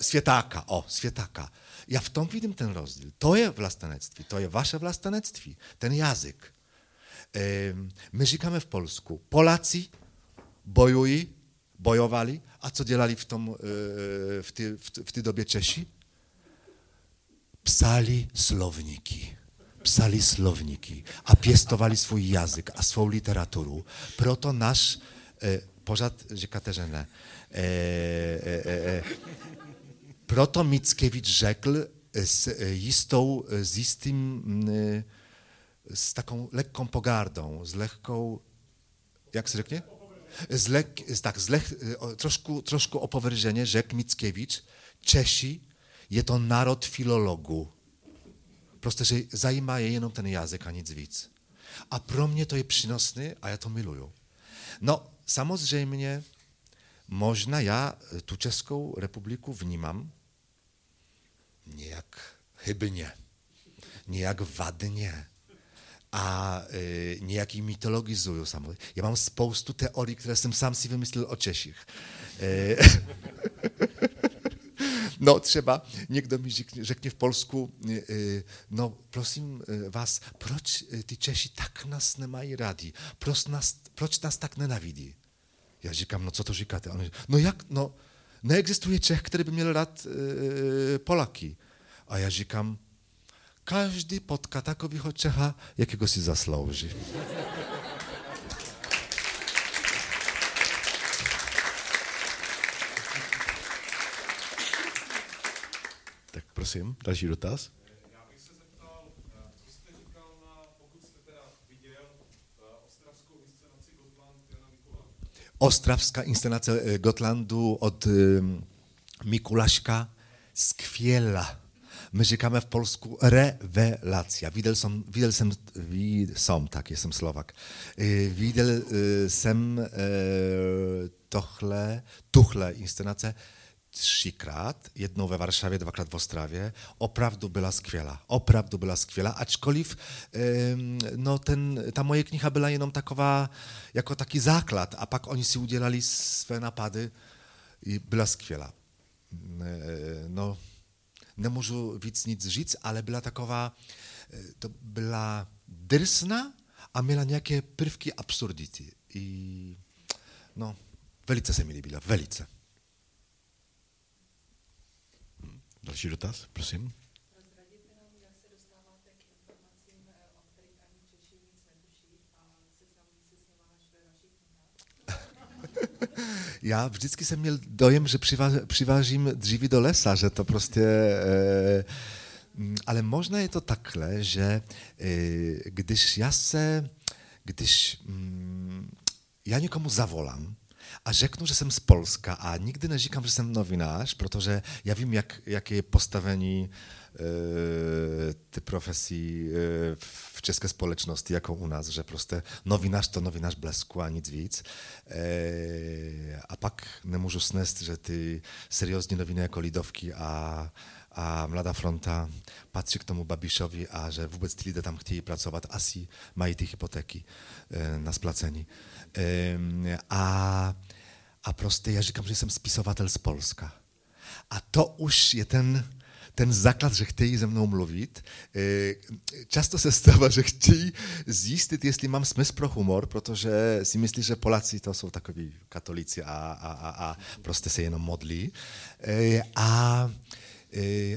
C: e, świetaka, o, świetaka. Ja w tom widzę ten rozdział. To jest włastanectwie, to jest wasze włastanectwie, ten język. My żyjemy w Polsku. Polacy bojują, bojowali, a co dzielali w, tom, w, ty, w, w tej dobie Czesi? Psali słowniki psali słowniki, a piestowali swój język, a swą literaturę. Proto nasz, e, pożad, że Katerzynę, e, e, e, e, proto Mickiewicz rzekł z istą, z istym, z taką lekką pogardą, z lekką, jak się rzeknie? Z lek, tak, z lek, troszkę, troszkę opowyżenie rzekł Mickiewicz, Czesi je to naród filologu Proste, że zajímá je jenom ten jazyk a nic víc. A pro mě to je přínosné a já to miluju. No, samozřejmě, možná já tu Českou republiku vnímám nějak chybně, nějak vadně a e, nějaký mytologizuju samozřejmě. Já mám spoustu teorií, které jsem sám si vymyslel o Češích. [laughs] No třeba někdo mi řekne v Polsku, e, e, no prosím e, vás, proč ty Češi tak nás nemají rádi? Proč nás, proč nás tak nenavidí? Já říkám, no co to říkáte? On říká, no jak, no neexistuje Čech, který by měl rád e, Polaky. A já říkám, každý potká takového Čecha, jakiego si zaslouží.
B: Prosím, další dotaz.
E: Já bych se zeptal, co jste říkal na, pokud jste teda viděl ostravskou inscenaci Gotland Jana Mikula?
C: Ostrawska inscenacja Gotlandu od Mikulaśka skwiela. My říkáme w polsku rewelacja. Widział sam, som, tak, jestem Słowak. Widział sam tohle, tuchle inscenację trzykrát, jednou ve Warszawie, dvakrát v Ostravě. Opravdu byla skvělá, opravdu byla skvělá, ačkoliv no ten, ta moje kniha byla jenom taková, jako taki základ a pak oni si udělali své napady i byla skvělá. No, nemůžu víc nic říct, ale byla taková, to byla drsna a měla nějaké prvky absurdity. I no, velice se mi líbila, velice.
B: Další dotaz, prosím. [laughs]
C: Já vždycky jsem měl dojem, že přivážím dříví do lesa, že to prostě... E, ale možná je to takhle, že e, když já se, když mm, já někomu zavolám, a řeknu, že jsem z Polska a nikdy neříkám, že jsem novinář, protože já vím, jak, jaké je postavení e, ty profesí e, v české společnosti, jako u nás, že prostě novinář to novinář blesku a nic víc. E, a pak nemůžu snést, že ty seriózní noviny jako Lidovky a, a Mladá fronta patří k tomu Babišovi a vůbec ty lidé tam chtějí pracovat, asi mají ty hypotéky e, na splacení. A, a prostě já říkám, že jsem spisovatel z Polska. A to už je ten, ten základ, že chtějí ze mnou mluvit. Často se stává, že chtějí zjistit, jestli mám smysl pro humor, protože si myslí, že Polaci to jsou takoví katolíci a, a, a, a prostě se jenom modlí. A,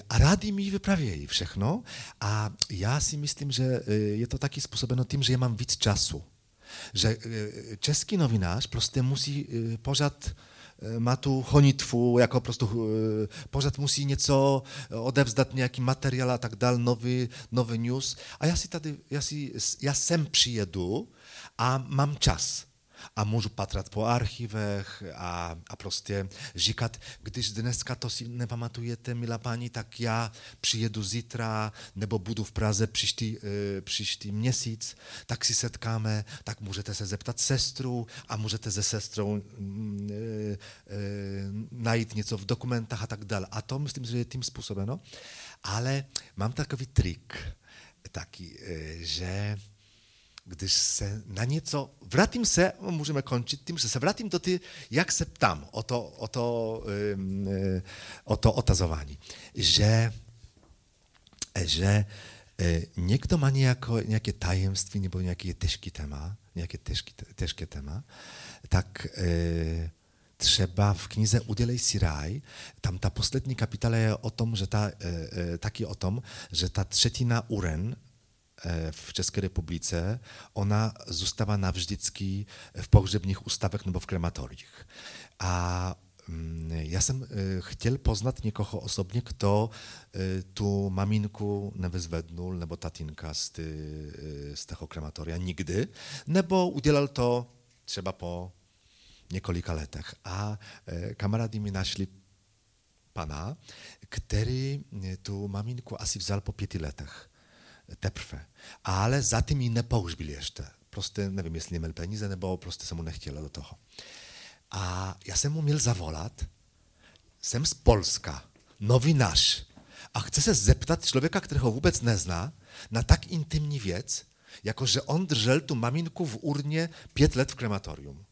C: a rádi mi vypravějí všechno. A já si myslím, že je to taky způsobeno tím, že já mám víc času że e, czeski nowinarz proste musi e, pożad e, ma tu honitwu, jako po prostu pożad musi nieco odewzdać niejaki materiał, a tak dalej, nowy, nowy news. A ja si tady, ja si, ja sem przyjedu, a mam czas a můžu patrat po archivech a, a prostě říkat, když dneska to si nepamatujete, milá paní, tak já přijedu zítra nebo budu v Praze příští, e, příští měsíc, tak si setkáme, tak můžete se zeptat sestru a můžete se sestrou e, e, najít něco v dokumentách a tak dále. A to myslím, že je tím způsobeno. Ale mám takový trik taky, e, že když se na něco, vrátím se, můžeme končit tím, že se vrátím do ty, jak se ptám o to, o to, um, o to otazování, že, že e, někdo má nějako, nějaké tajemství nebo nějaké těžké téma, nějaké těžké, těžké téma, tak e, třeba v knize Udělej si ráj, tam ta poslední kapitola je o tom, že ta, taky o tom, že ta třetina uren e, v České republice, ona zůstává navždycky v pohřebních ústavech nebo v krematoriích. A mm, já jsem e, chtěl poznat někoho osobně, kdo e, tu maminku nevyzvednul, nebo tatínka z, ty, z toho krematoria nikdy, nebo udělal to třeba po několika letech. A kamarádi mi našli pana, který e, tu maminku asi vzal po pěti letech. Teprve. Ale zatím ji nepohřbil ještě. Prostě nevím, jestli neměl peníze, nebo prostě se mu nechtělo do toho. A já jsem mu měl zavolat, jsem z Polska, novinář, a chce se zeptat člověka, kterého vůbec nezná, na tak intimní věc, jako že on držel tu maminku v urně pět let v krematorium.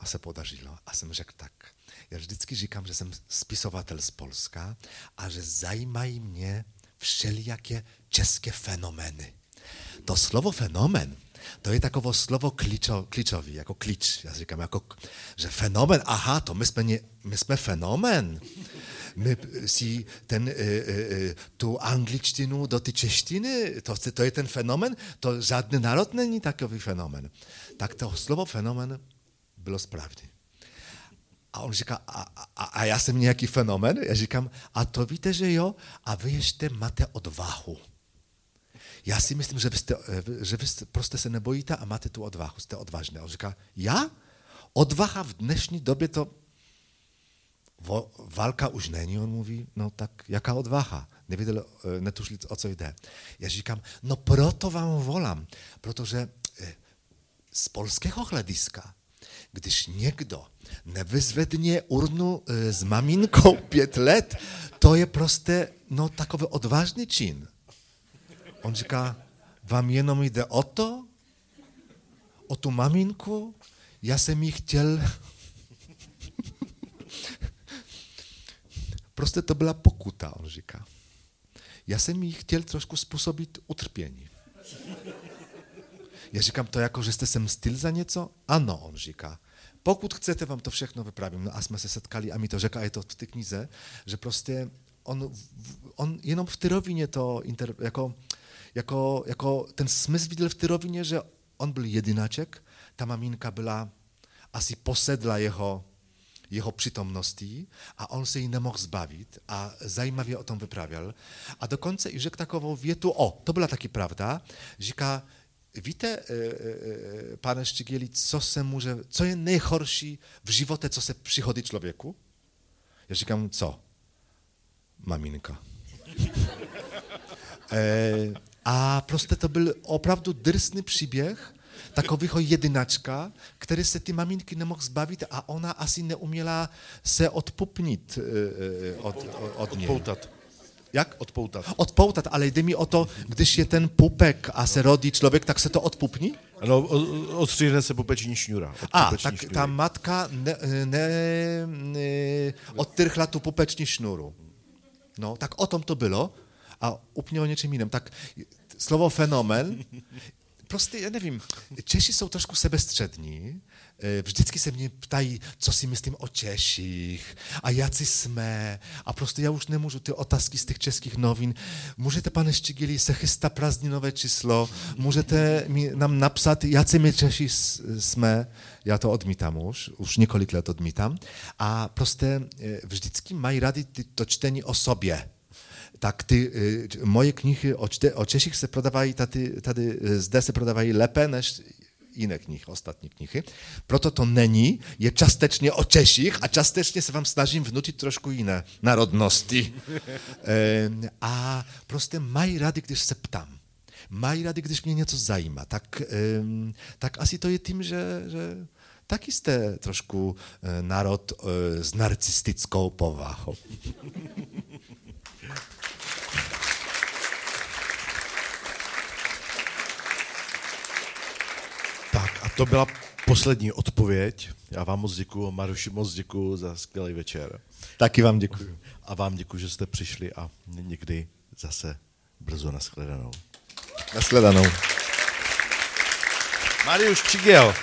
C: A se podařilo. A jsem řekl tak. Já vždycky říkám, že jsem spisovatel z Polska a že zajímají mě všelijaké české fenomény. To slovo fenomen, to je takový slovo kličo, kličový, jako klič. Já říkám, jako, že fenomen, aha, to my jsme, fenomen. My si ten, e, e, tu angličtinu do ty češtiny, to, to ten fenomen, to žádný národ není takový fenomen. Tak to slovo fenomen bylo správně. A on říká, a, a, a já jsem nějaký fenomen? Já říkám, a to víte, že jo? A vy ještě máte odvahu. Já si myslím, že vy, jste, že vy prostě se nebojíte a máte tu odvahu, jste odvážné. On říká, já? Odvaha v dnešní době to válka už není, on mluví, no tak jaká odvaha? Nevěděl, netušili, o co jde. Já říkám, no proto vám volám, protože z polského hlediska když někdo nevyzvedne urnu maminkou [laughs] pět let, to je prostě no, takový odvážný čin. On říká, vám jenom jde o to, o tu maminku, já jsem jí chtěl... [laughs] prostě to byla pokuta, on říká. Já jsem jí chtěl trošku způsobit utrpění. Já říkám to jako, že jste se mstil za něco? Ano, on říká. Pokud chcete, vám to všechno vyprávím. No a jsme se setkali a mi to řekl, a je to v té knize, že prostě on, on jenom v té rovině to, inter, jako, jako, jako ten smysl viděl v té rovině, že on byl jedináček, ta maminka byla asi posedla jeho, jeho přítomností a on se jí nemohl zbavit a zajímavě o tom vypravěl. A dokonce i řekl takovou větu, o, to byla taky pravda, říká, Víte, e, e, pane Ščigieli, co se může, co je nejhorší v životě, co se přihodí člověku? Já říkám, co? Maminka. e, a prostě to byl opravdu drsný příběh takového jedinačka, který se ty maminky nemohl zbavit a ona asi neuměla se odpupnit e, od, od, od něj. Jak?
B: Odpoutat.
C: Odpoutat, ale jde mi o to, když je ten pupek a se rodí člověk, tak se to odpupní?
B: Ano, odstříhne se pupeční šňůra.
C: A, tak
B: šňůry.
C: ta matka ne, ne, ne, odtrhla tu pupeční šnuru. No, tak o tom to bylo a úplně o něčem jiném. Tak slovo fenomen, [laughs] prostě, já nevím, Češi jsou trošku sebestřední, vždycky se mě ptají, co si myslím o Češích a jaci jsme. A prostě já už nemůžu ty otázky z těch českých novin. Můžete, pane Ščigili, se chystá prázdninové číslo, můžete mi, nám napsat, jaci my Češi jsme. Já to odmítám už, už několik let odmítám. A prostě vždycky mají rady to čtení o sobě tak ty moje knihy o, čte, o Češích se prodávají tady, tady zde se prodávají lépe než jiné knihy, ostatní knihy. Proto to není, je částečně o a částečně se vám snažím vnutit trošku jiné národnosti. [laughs] a prostě mají rady, když se ptám. Mají rady, když mě něco zajímá. Tak, tak asi to je tím, že, že taky jste trošku národ s narcistickou povahou. [laughs]
B: to byla poslední odpověď. Já vám moc děkuji, Maruši moc děkuji za skvělý večer.
C: Taky vám děkuji.
B: A vám děkuji, že jste přišli a někdy zase brzo nashledanou.
C: Nashledanou.
B: Mariusz Čigel.